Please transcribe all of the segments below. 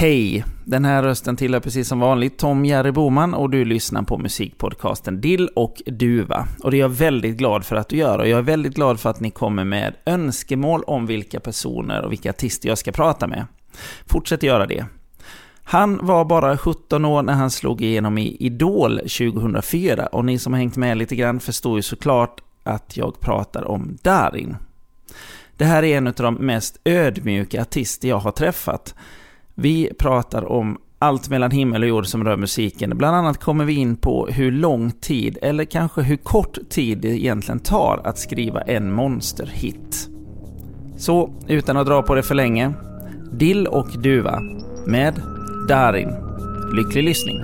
Hej! Den här rösten tillhör precis som vanligt Tom Jerry Boman och du lyssnar på musikpodcasten Dill och Duva. Och det är jag väldigt glad för att du gör och jag är väldigt glad för att ni kommer med önskemål om vilka personer och vilka artister jag ska prata med. Fortsätt göra det. Han var bara 17 år när han slog igenom i Idol 2004 och ni som har hängt med lite grann förstår ju såklart att jag pratar om Darin. Det här är en av de mest ödmjuka artister jag har träffat. Vi pratar om allt mellan himmel och jord som rör musiken. Bland annat kommer vi in på hur lång tid, eller kanske hur kort tid det egentligen tar att skriva en monsterhit. Så, utan att dra på det för länge, Dill och Duva med Darin. Lycklig lyssning!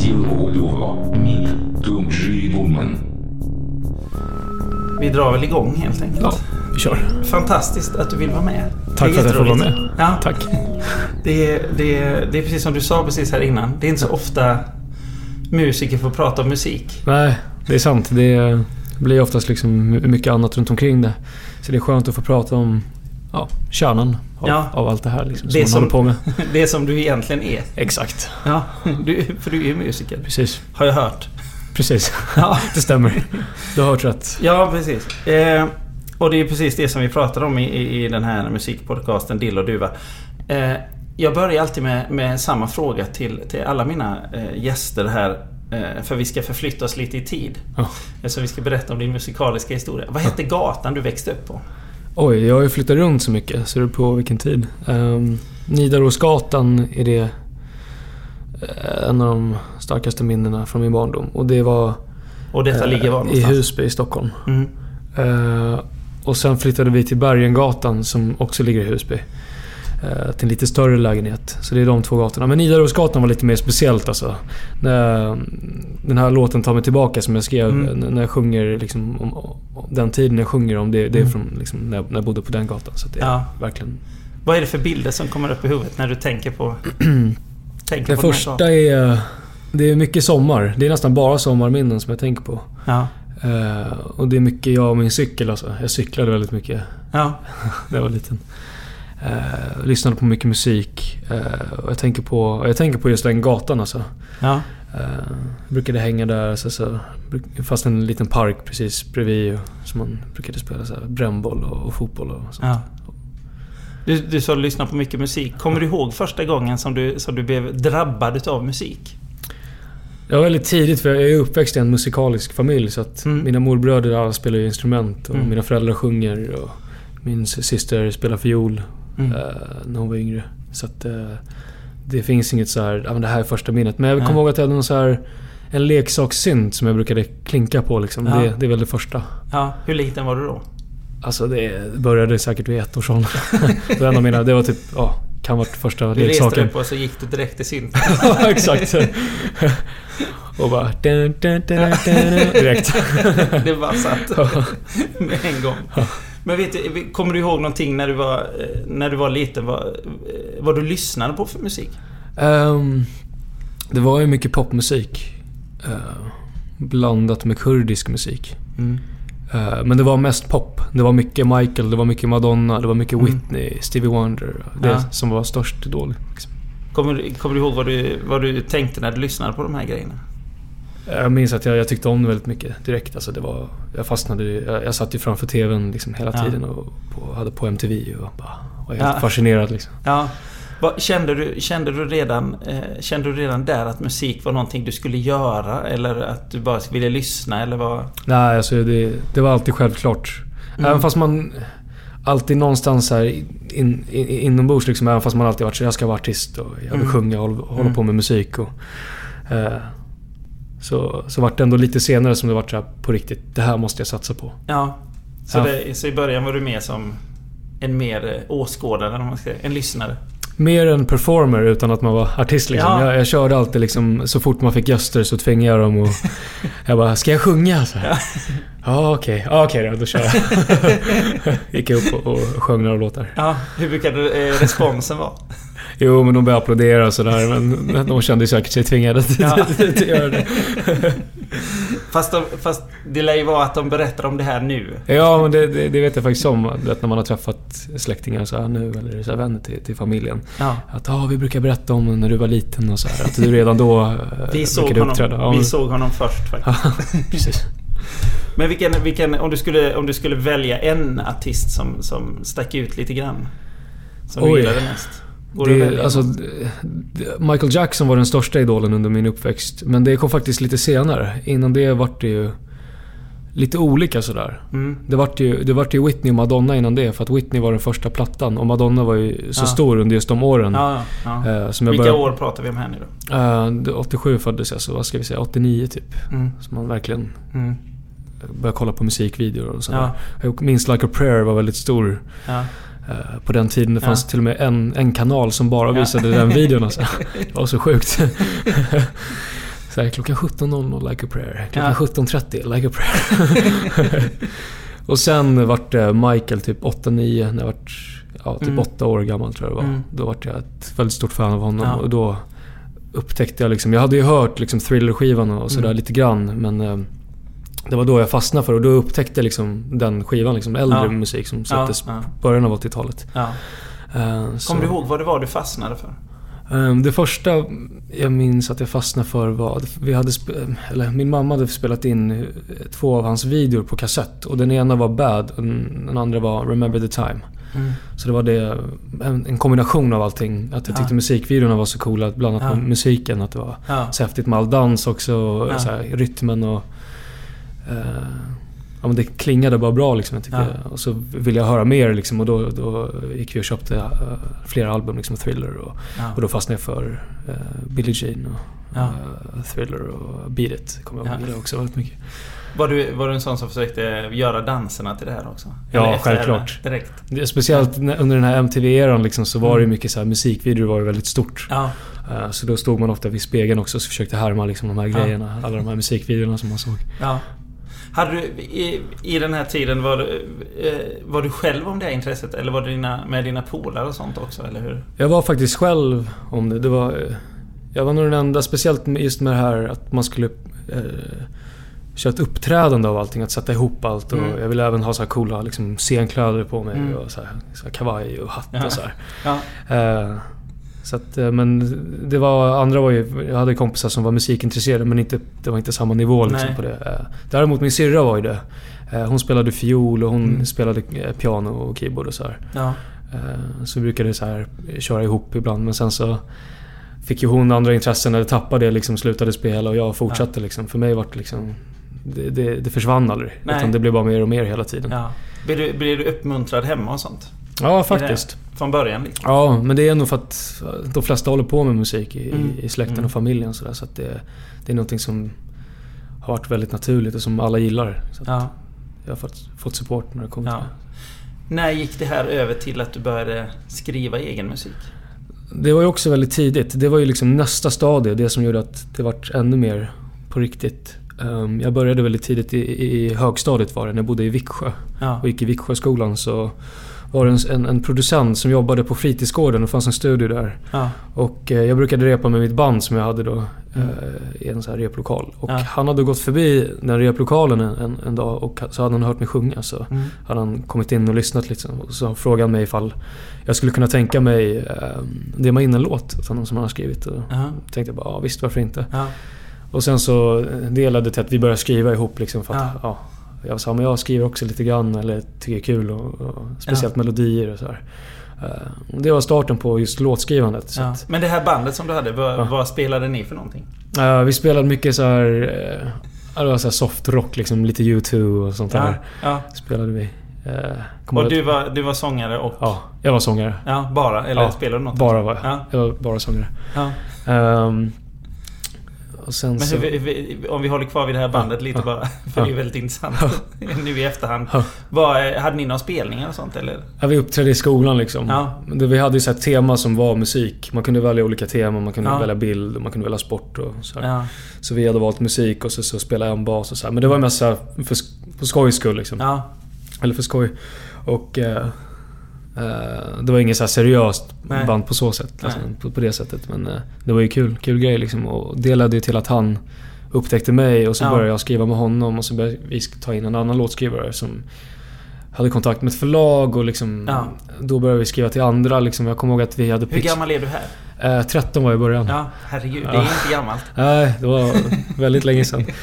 Dill och Duva, min Tumji vi drar väl igång helt enkelt. Ja, vi kör. Fantastiskt att du vill vara med. Tack Det för att jag får vara med. Ja, Tack. Det är, det, är, det är precis som du sa precis här innan. Det är inte så ofta musiker får prata om musik. Nej, det är sant. Det blir oftast liksom mycket annat runt omkring det. Så det är skönt att få prata om ja, kärnan av, Ja. av allt det här liksom, Det som som- man håller på med. Det som du egentligen är. Exakt. Ja, du, för du är musiker. Precis. Har jag hört. Precis. Ja, Det stämmer. Du har hört rätt. ja precis. Eh, och det är precis det som vi pratar om i, i, den här musikpodcasten Dill och Duva. Eh, jag börjar alltid med, med samma fråga till, till alla mina eh, gäster här. Eh, för vi ska förflytta oss lite i tid. Ja. Eh, Så vi ska berätta om din musikaliska historia. Vad hette gatan du växte upp på? Oj, jag har ju flyttat runt så mycket så det beror på vilken tid. Um, Nidarosgatan är det en av de starkaste minnena från min barndom. Och det var Och detta eh, ligger var i någonstans? Husby i Stockholm. Mm. Eh, och sen flyttade vi till Bergengatan som också ligger i Husby. Eh, till en lite större lägenhet. Så det är de två gatorna. Men Nidarosgatan var lite mer speciellt alltså. När, den här låten tar mig tillbaka som jag skrev Mm. när jag sjunger liksom, om, den tiden jag sjunger om. Det, det är Mm. från liksom, när, jag, när jag bodde på den gatan. Så det är Ja. verkligen... Vad är det för bilder som kommer upp i huvudet när du tänker på... tänker Den på den första är... Det är mycket sommar. Det är nästan bara sommarminnen som jag tänker på. Ja. Eh, och det är mycket jag och min cykel alltså. Jag cyklade väldigt mycket. Ja. när jag var liten. Eh, lyssnade på mycket musik. Eh, och jag, tänker på, jag tänker på just den gatan alltså. Ja. Jag brukade hänga där, så, så, fast en liten park precis bredvid. Så man brukade spela så här, brännboll och, och fotboll och sånt. ja. Du, du sa att du lyssnade på mycket musik. Kommer du ihåg första gången som du, som du blev drabbad utav musik? Jag var väldigt tidigt, för jag är uppväxt i en musikalisk familj. Så att Mm. mina morbröder alla spelar instrument och Mm. mina föräldrar sjunger. Och min syster spelar fiol Mm. eh, när hon var yngre. Så att eh, det finns inget så här, ja men det här är första minnet. Men jag kommer ihåg att jag hade någon så här en leksakssynt som jag brukade klinka på liksom. Ja. Det, det är väl det första. Ja, hur liten var du då? Alltså det började säkert vid ett års ålder. det var en av mina, det var typ, ja, kan ha varit första Du reste leksaken. dig upp och så gick du direkt till synten. ja, exakt. och bara... Dun, dun, dun, direkt. Det bara satt med en gång. Men vet du, kommer du ihåg någonting när du var, eh, när du var liten? Vad, eh, vad du lyssnade på för musik? Ehm, det var ju mycket popmusik. eh, blandat med kurdisk musik. Eh, men det var mest pop. Det var mycket Michael, det var mycket Madonna, det var mycket Mm. Whitney, Stevie Wonder. Det Ja. som var störst idol. Liksom. Kommer, kommer du ihåg vad du, vad du tänkte när du lyssnade på de här grejerna? Jag minns att jag, jag tyckte om det väldigt mycket direkt. Alltså det var, jag fastnade jag, jag satt ju framför TVn liksom hela Ja. tiden och på, hade på MTV och bara var helt Ja. fascinerad liksom. Ja. Kände du, kände, du redan, eh, kände du redan där att musik var någonting du skulle göra? Eller att du bara ville lyssna? Eller vad? Nej, alltså det, det var alltid självklart. Mm. Även fast man alltid någonstans här in, in, inombords liksom, även fast man alltid varit så jag ska vara artist och jag vill Mm. sjunga och hålla, Mm. på med musik. Och, eh, så, så vart det ändå lite senare som det vart så här på riktigt, det här måste jag satsa på. Ja. Så, Ja. Det, så i början var du mer som en mer eh, åskådare, vad man ska. En lyssnare. Mer en performer utan att man var artist liksom. Ja. Jag, jag körde alltid liksom, så fort man fick gäster så tvingade jag dem och... jag bara, ska jag sjunga? Så här. Ja, okej. Ja, okej då. Då kör jag. Gick jag upp och, och sjöng några låtar. Ja. Hur brukade eh, responsen vara? Jo, men de började applådera och sådär. Men, de kände säkert sig tvingade till Ja. att göra det. Fast, de, fast det lär ju vara att de berättar om det här nu. Ja, men det, det, det vet jag faktiskt om. Du vet, när man har träffat släktingar så här nu, eller så här vänner till, till familjen. Ja. Att ja, vi brukar berätta om när du var liten och så här. Att du redan då eh, Vi såg, brukade honom. Ja, vi såg honom först faktiskt. Precis. Men vilken, vilken, om, du skulle, om du skulle välja en artist som, som stack ut lite grann? Som du Oj. gillade mest? Det alltså, Michael Jackson var den största idolen under min uppväxt. Men det kom faktiskt lite senare. Innan det vart det ju lite olika sådär. Mm. Det vart, ju, det vart ju Whitney och Madonna innan det. För att Whitney var den första plattan. Och Madonna var ju så Ja. stor under just de åren. Ja, ja. Eh, som jag Vilka började, år pratar vi om här nu då? Eh, det- 87 föddes jag, så vad ska vi säga? 89 typ. Mm. Så man verkligen Mm. började kolla på musikvideor och sådär. Ja, minns Like a prayer var väldigt stor på den tiden. Det Ja. fanns till och med en, en kanal som bara Ja. visade den videon. Alltså. Det var så sjukt. Så här, klockan 17.00 Like a prayer. Klockan Ja. 17.30 Like a prayer. och sen vart Michael typ 8-9 när jag vart ja, typ Mm. 8 år gammal tror jag det var. Mm. Då vart jag ett väldigt stort fan av honom. Ja. Och då upptäckte jag liksom, jag hade ju hört liksom Thriller-skivan och sådär Mm. lite grann. Men eh, det var då jag fastnade för och då upptäckte jag liksom den skivan, liksom äldre Ja. musik som Ja, släpptes ja. början av 80-talet. ja. Eh, Kommer du ihåg vad det var du fastnade för? Ehm, Det första jag minns att jag fastnade för var... Vi hade sp- eller min mamma hade spelat in eh, två av hans videor på kassett. Och den ena var Bad och den andra var Remember the Time. Mm. Så det var det, en, en kombination av allting. Att jag Ja. tyckte musikvideorna var så coola, bland annat Ja. med musiken. Att det var Ja. så häftigt med all dans också. Och Ja. så här, rytmen och... eh, ja men det klingade bara bra liksom. Jag tyckte, Och så ville jag höra mer liksom. Och då, då gick vi och köpte eh, flera album, liksom Thriller och Ja. och då fastnade jag för uh, Billie Jean och Ja. eh, Thriller och Beat It. Kommer jag ihåg Ja. det också väldigt mycket. Var, du, var du en sån som försökte göra danserna till det här också? Ja, självklart. det Direkt? Det, speciellt under den här MTV-eran liksom, så var det Mm. mycket så här, musikvideor var väldigt stort. Ja. Eh, så då stod man ofta vid spegeln också och försökte härma liksom, de här Ja. grejerna. Alla de här musikvideorna som man såg. ja. Hade du, i, I den här tiden, var du, eh, var du själv om det här intresset? Eller var du dina, med dina polare och sånt också, eller hur? Jag var faktiskt själv om det. det var, jag var nog den enda, speciellt just med det här att man skulle eh, köra ett uppträdande av allting. Att sätta ihop allt. Och Mm. Jag ville även ha så här coola liksom, scenkläder på mig. Mm. Och så här, så här kavaj och hatt Ja. och så här. Ja. Eh, så att, eh, men det var, andra var ju, jag hade kompisar som var musikintresserade men inte, det var inte samma nivå liksom på det. Eh, däremot min syrra var ju det. Eh, hon spelade fiol och hon Mm. spelade piano och keyboard och så. Ja. Så vi brukade så här köra ihop ibland men sen så fick ju hon andra intressen eller tappade det liksom, slutade spela och jag fortsatte liksom. För mig var det liksom... Det, det, det försvann aldrig. Nej. Utan det blev bara mer och mer hela tiden. Ja, ja. Blir, du, blir du uppmuntrad hemma och sånt? Faktiskt. I det- Från början liksom? Ja, men det är nog för att de flesta håller på med musik i, Mm. i släkten Mm. och familjen. Så, där, så att det, det är någonting som har varit väldigt naturligt och som alla gillar. Så Ja. Jag har fått, fått support när det kommer Ja. till När gick det här över till att du började skriva egen musik? det. Det var ju också väldigt tidigt. Det var ju liksom nästa stadie. Det som gjorde att det vart ännu mer på riktigt. Ehm, jag började väldigt tidigt i, i, i högstadiet var det, när jag bodde i Viksjö. Ja. och gick i Viksjöskolan så var det en, en, en producent som jobbade på fritidsgården. Det fanns en studio där. Ja. Och eh, jag brukade repa med mitt band som jag hade då Mm. eh, i en sån här replokal. Och Ja. han hade gått förbi den replokalen en, en, dag och så hade han hört mig sjunga. Så Mm. hade han kommit in och lyssnat lite. Och så frågade han mig ifall jag skulle kunna tänka mig eh, dema in en låt som han har skrivit. Och Ja. tänkte jag bara, ja visst varför inte. Och sen så det ledde till att vi började skriva ihop liksom för att, Ja. Ja. jag sa men jag skriver också lite grann eller tycker det är kul och, och speciellt melodier och så här. Eh, Det var starten på just låtskrivandet. Ja. att, Men det här bandet som du hade, vad, Ja. vad spelade ni för någonting? eh, vi spelade mycket så här, ja, det var så soft rock, liksom lite U2 och sånt Ja. där. ja. Spelade vi. Och du var, du var sångare och... Ja, jag var sångare. Ja, bara? Eller Ja, spelade du något? Bara var jag. Ja. Jag var bara sångare. ja. Och sen Men så... hur- om vi håller kvar vid det här bandet lite Ja. bara. För Ja. det är väldigt intressant nu i efterhand. Ja. Vad, hade ni några spelningar och sånt eller? Ja, vi uppträdde i skolan liksom. Ja. Vi hade ju så här tema som var musik. Man kunde välja olika teman. Man kunde Ja. välja bild och man kunde välja sport och så. Ja. Så vi hade valt musik och så, så spelade jag en bas och så här. Men det var mest så här för, för skojs skull liksom. Ja. Eller för skoj. Och... Eh, eh, det var inget så seriöst Nej. band på så sätt. Alltså, på, på det sättet. Men eh, det var ju kul. Kul grej liksom. Och det ledde ju till att han upptäckte mig och så Ja. började jag skriva med honom och så började vi ta in en annan låtskrivare som hade kontakt med ett förlag och liksom... Ja. Då började vi skriva till andra liksom. Jag kommer ihåg att vi hade Hur pitch... gammal är du här? Eh, 13 var jag i början. Ja, herregud. Det är Ja. inte gammalt. Nej, det var väldigt länge sedan.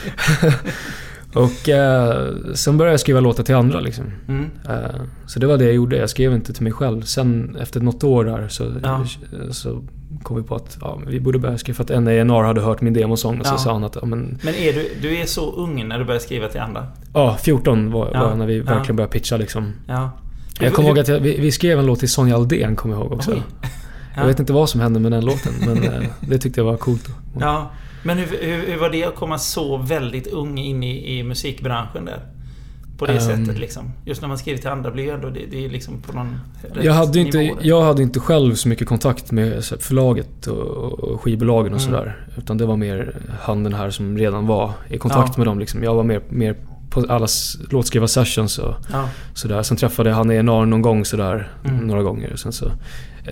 och eh, sen började jag skriva låtar till andra liksom. Mm. Eh, Så det var det jag gjorde. Jag skrev inte till mig själv. Sen efter något år där så, Ja. så kom vi på att ja, vi borde börja skriva. För att NANR hade hört min demosång och Ja. så sa han att ja, men, Men är du, du är så ung när du börjar skriva till andra? ja, 14 var, Ja. var jag när vi Ja. verkligen började pitcha liksom. Ja. Jag kommer ihåg att jag, vi, vi skrev en låt till Sonja Aldén, kommer jag ihåg också. Jag Ja. vet inte vad som hände med den låten, men eh, det tyckte jag var coolt. Ja. Men hur, hur, hur var det att komma så väldigt ung in i, i musikbranschen där? På det Ehm. sättet liksom. Just när man skriver till andra blir ändå det, det är liksom på någon Jag hade, inte, där. jag hade inte själv så mycket kontakt med förlaget och, och skivbolagen och Mm. sådär. Utan det var mer han den här som redan var i kontakt Ja. med dem. Liksom. Jag var mer, mer på allas låtskrivar-sessions och Ja. sådär. Sen träffade jag han i NR någon gång sådär. Mm. Några gånger. Sen så,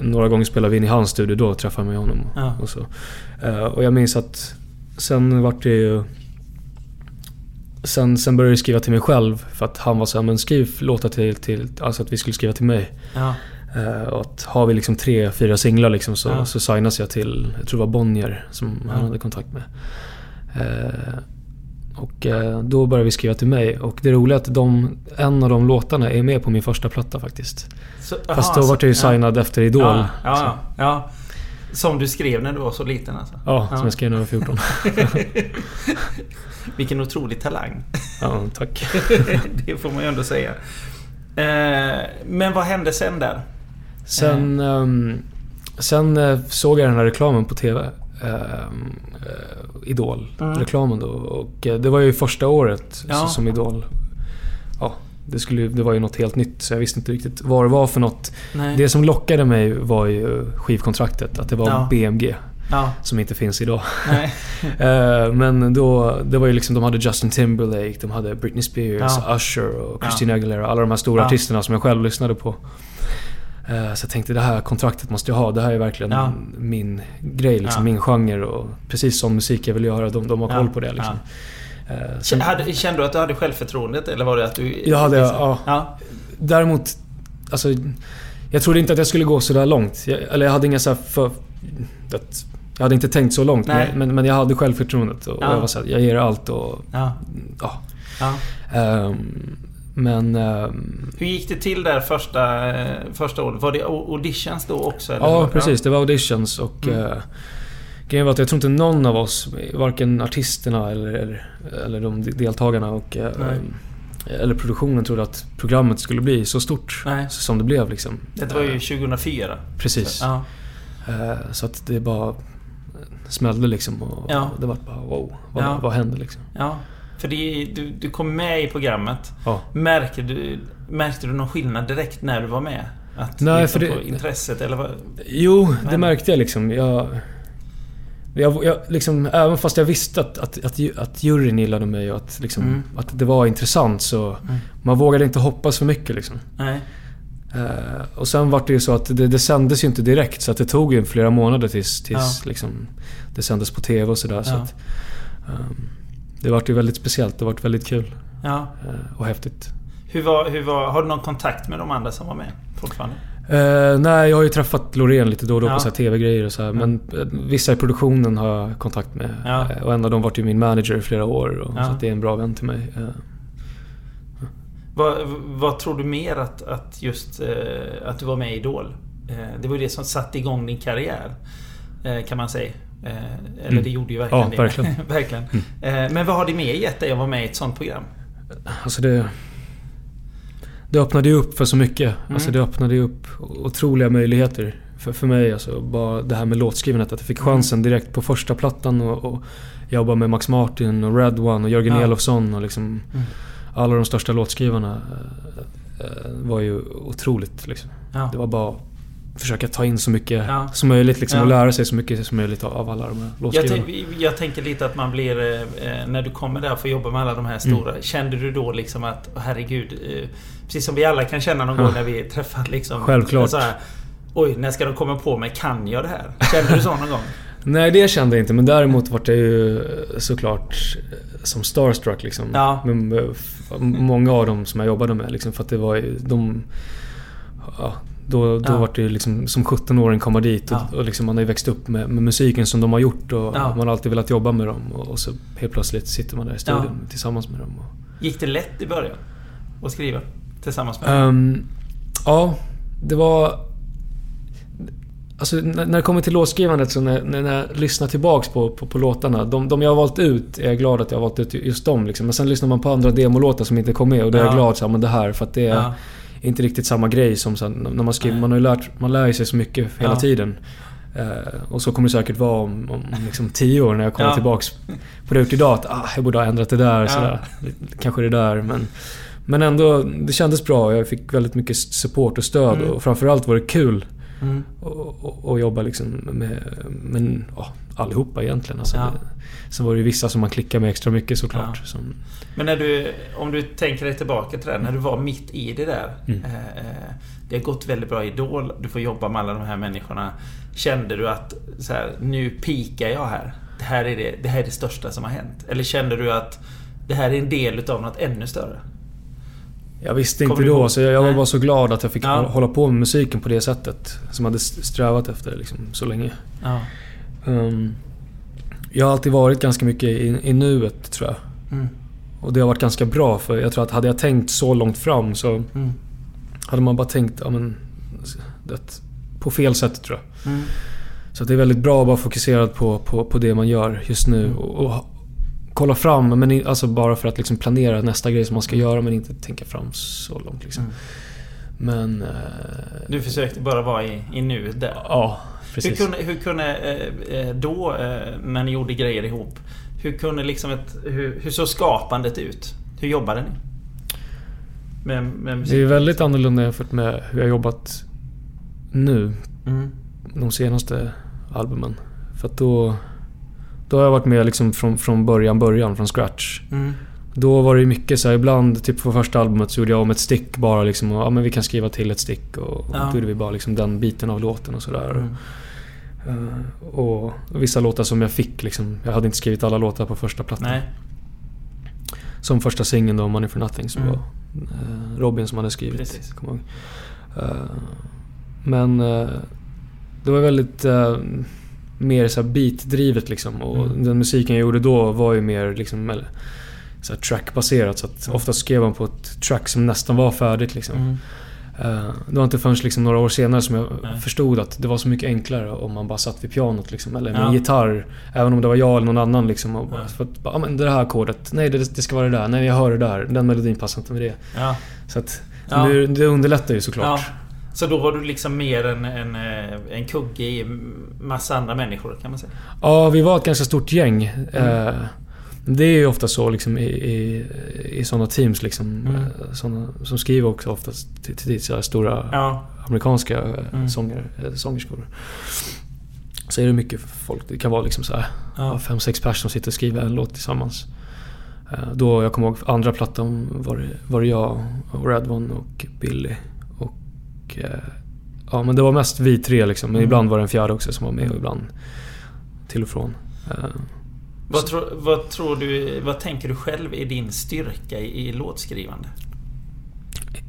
några gånger spelade vi in i hans studio. Då träffade jag med honom. Och, Ja. och så. Eh, och jag minns att sen vart det ju... Sen, sen började jag skriva till mig själv. För att han var så här, men skriv låtar till, till... Alltså att vi skulle skriva till mig. Ja. Eh, och att har vi liksom tre, fyra singlar liksom så, Ja. så signas jag till, jag tror det var Bonnier som Ja. han hade kontakt med. Eh, och eh, då började vi skriva till mig och det roliga är att de, en av de låtarna är med på min första platta faktiskt. Så, Fast aha, då var jag ju signad efter Idol. Ja, ja, ja, ja. Som du skrev när du var så liten alltså? ja, Ja. som jag skrev när jag var 14. Vilken otrolig talang. ja, tack. det får man ju ändå säga. Eh, men vad hände sen där? Sen, ehm, sen eh, såg jag den här reklamen på TV. Um, Idol-reklamen då. Och eh, det var ju första året Ja. som Idol. Ja, det, skulle, det var ju något helt nytt så jag visste inte riktigt vad det var för något. Nej. Det som lockade mig var ju skivkontraktet. Att det var Ja. BMG. Ja, Som inte finns idag. Eh, Men då, det var ju liksom, de hade Justin Timberlake, de hade Britney Spears, Ja. Usher och Christina Aguilera. Alla de här stora Ja. artisterna som jag själv lyssnade på. Eh, Så jag tänkte det här kontraktet måste jag ha. Det här är verkligen Ja. min grej, liksom, Ja. min genre och precis sån musik jag vill göra. De, de har Ja. koll på det liksom. Eh, sen- Hade, kände du att du hade självförtroendet eller var det att du... Jag hade, ja. ja. Däremot, alltså... Jag trodde inte att jag skulle gå så där långt. Jag, eller jag hade inga så för... Att, jag hade inte tänkt så långt, men, men, men jag hade självförtroendet. Och Ja. jag var så här, jag ger allt och... Ja. Ja. ja. Ehm, men... ehm, Hur gick det till där första, eh, första året? Var det au- auditions då också? Eller? ja, precis. Det var auditions och... Mm. eh, Grejen var att jag tror inte någon av oss, varken artisterna eller, eller, eller de deltagarna och... eh, Nej. eller produktionen trodde att programmet skulle bli så stort Nej. som det blev liksom. Det var ju 2004. Precis. Ja. Eh, Så att det bara smällde liksom och Ja. det var bara wow, vad, Ja. vad hände liksom? ja. För det, du, du kom med i programmet. Ja. Märkte du, märkte du någon skillnad direkt när du var med? Att Nej, liksom för det- intresset eller vad? Jo, det Men- märkte jag liksom. Jag, jag, jag, liksom även fast jag visste att, att, att, att juryn gillade mig och att, liksom, Mm. att det var intressant så man vågade inte hoppas för mycket liksom. Nej. Eh, och sen var det ju så att det, det sändes ju inte direkt så att det tog ju flera månader tills, tills Ja. liksom, det sändes på TV och sådär. Så Ja. att, ehm, det vart ju väldigt speciellt. Det vart väldigt kul Ja. eh, och häftigt. Hur var, hur var, har du någon kontakt med de andra som var med fortfarande? Eh, nej, jag har ju träffat Loreen lite då och då Ja. på TV-grejer och så här, Men eh, vissa i produktionen har jag kontakt med. Ja. Eh, och en av dem var ju min manager i flera år. Och, Ja. Så det är en bra vän till mig. Eh, Vad, vad tror du mer att, att just eh, att du var med i Idol? Det var ju det som satte igång din karriär. Kan man säga. Eller Mm. det gjorde ju verkligen Ja, det. verkligen. Mm. verkligen. Eh, men vad har det mer gett dig att vara med i ett sånt program? Alltså det... Det öppnade ju upp för så mycket. Mm. Alltså det öppnade ju upp otroliga möjligheter för, för mig. Alltså bara det här med låtskrivandet. Att jag fick Mm. chansen direkt på första plattan och, och jobba med Max Martin och Red One och Jörgen Ja. Elofsson och liksom... Mm. Alla de största låtskrivarna eh, eh, var ju otroligt liksom. Ja. Det var bara försöka ta in så mycket Ja. som möjligt liksom, och Ja. lära sig så mycket som möjligt av alla de här Jag, låtskrivarna. tänk, jag tänker lite att man blir... eh, Eh, när du kommer där och får jobba med alla de här stora. Mm. Kände du då liksom att, åh, herregud. Eh, precis som vi alla kan känna någon Ja. gång när vi träffat liksom... Självklart. Så här, Oj, när ska de komma på mig? Kan jag det här? Kände du så någon gång? Nej, det kände jag inte. Men däremot var det ju eh, såklart eh, som starstruck liksom. Ja. Men, många av dem som jag jobbade med liksom. För att det var ju de... Ja, då då Ja. var det ju liksom som 17-åring komma dit och, Ja. och liksom man har ju växt upp med, med musiken som de har gjort och Ja. man har alltid velat jobba med dem. Och, och så helt plötsligt sitter man där i studion tillsammans med dem. Och, Gick det lätt i början? Att skriva? Tillsammans med dem? Ehm, ja, det var... Alltså när, när det kommer till låtskrivandet så när, när jag lyssnar tillbaks på, på, på låtarna. De, de jag har valt ut är jag glad att jag har valt ut just dem. Liksom. Men sen lyssnar man på andra demolåtar som inte kom med och då är Ja. jag glad men det här för att det är. Inte riktigt samma grej som sen, när man skriver. Man har lärt, man lär sig så mycket hela Ja. tiden. Eh, och så kommer det säkert vara om, om liksom tio år när jag kommer Ja. tillbaks på det jag gjort idag. Att ah, jag borde ha ändrat det där. Ja. Sådär. Kanske det där. Men, men ändå, det kändes bra. Jag fick väldigt mycket support och stöd. Mm. Och framförallt var det kul Mm. att att jobba liksom med, med ja, allihopa egentligen. Alltså, Ja. sen var det ju vissa som man klickade med extra mycket såklart. Ja. Som, Men när du, om du tänker dig tillbaka till det, när du var mitt i det där. Mm. Eh, eh, det har gått väldigt bra i Idol, du får jobba med alla de här människorna. Kände du att så här, nu pikar jag här? Det här, är det, det här är det största som har hänt. Eller kände du att det här är en del utav något ännu större? Jag visste inte då, så jag, jag var bara så glad att jag fick Ja. hålla på med musiken på det sättet. Som jag hade strävat efter liksom, så länge. Ja. Um, jag har alltid varit ganska mycket i, i nuet, tror jag. Mm. Och det har varit ganska bra, för jag tror att hade jag tänkt så långt fram så Mm. hade man bara tänkt, ja men... Det, på fel sätt, tror jag. Mm. Så det är väldigt bra att vara fokuserad på, på, på det man gör just nu. Mm. Och, och kolla fram, men alltså bara för att liksom planera nästa grej som man ska göra, men inte tänka fram så långt liksom. Mm. Men... Eh, Du försökte bara vara i, i nuet där. Ja, Hur precis. kunde, hur kunde eh, eh, då, när ni gjorde grejer ihop, hur kunde liksom ett... Hur, hur såg skapandet ut? Hur jobbade ni? Med, med musik? Det är väldigt annorlunda jämfört med hur jag jobbat nu. Mm. De senaste albumen. För att då... Då har jag varit med liksom från, från början, början, från scratch. Mm. Då var det mycket så här, ibland, typ på första albumet så gjorde jag om ett stick bara liksom. Och, ja men vi kan skriva till ett stick och, Ja. då gjorde vi bara liksom den biten av låten och sådär. Mm. Eh, och vissa låtar som jag fick liksom. Jag hade inte skrivit alla låtar på första plattan. Nej. Som första singeln då, Money for Nothing, som Mm. var eh, Robin som hade skrivit. Precis. Jag ihåg. Eh, men det var väldigt mer så beat-drivet liksom. Och Mm. den musiken jag gjorde då var ju mer liksom eller, så trackbaserat. Så att Mm. ofta skrev man på ett track som nästan var färdigt liksom. Mm. Eh, det var inte förrän liksom några år senare som jag Nej. förstod att det var så mycket enklare om man bara satt vid pianot liksom, eller med Ja. gitarr. Även om det var jag eller någon annan liksom. Och bara, för att, ja men det här ackordet. Nej, det, det ska vara det där. Nej, jag hör det där. Den melodin passar inte med det. Ja. Så att Ja. det, det underlättar ju såklart. Så då var du liksom mer en, en, eh, en kugge i massa andra människor kan man säga? Ja, vi var ett ganska stort gäng. Mm. Eh, det är ju ofta så liksom i, i, i sådana teams liksom. Mm. eh, Såna, som skriver också oftast till, till, så stora Ja. amerikanska Mm. sånger, sångerskor. Så är det mycket folk. Det kan vara liksom så här, Ja. fem, sex personer som sitter och skriver en låt tillsammans. Då, jag kommer ihåg, andra plattan var det, var det jag, och One och Billy. Och... eh, Ja men det var mest vi tre liksom. Men Mm. ibland var det en fjärde också som var med och ibland till och från. Eh, Vad, tror, vad tror du... Vad tänker du själv är din styrka i, i låtskrivande?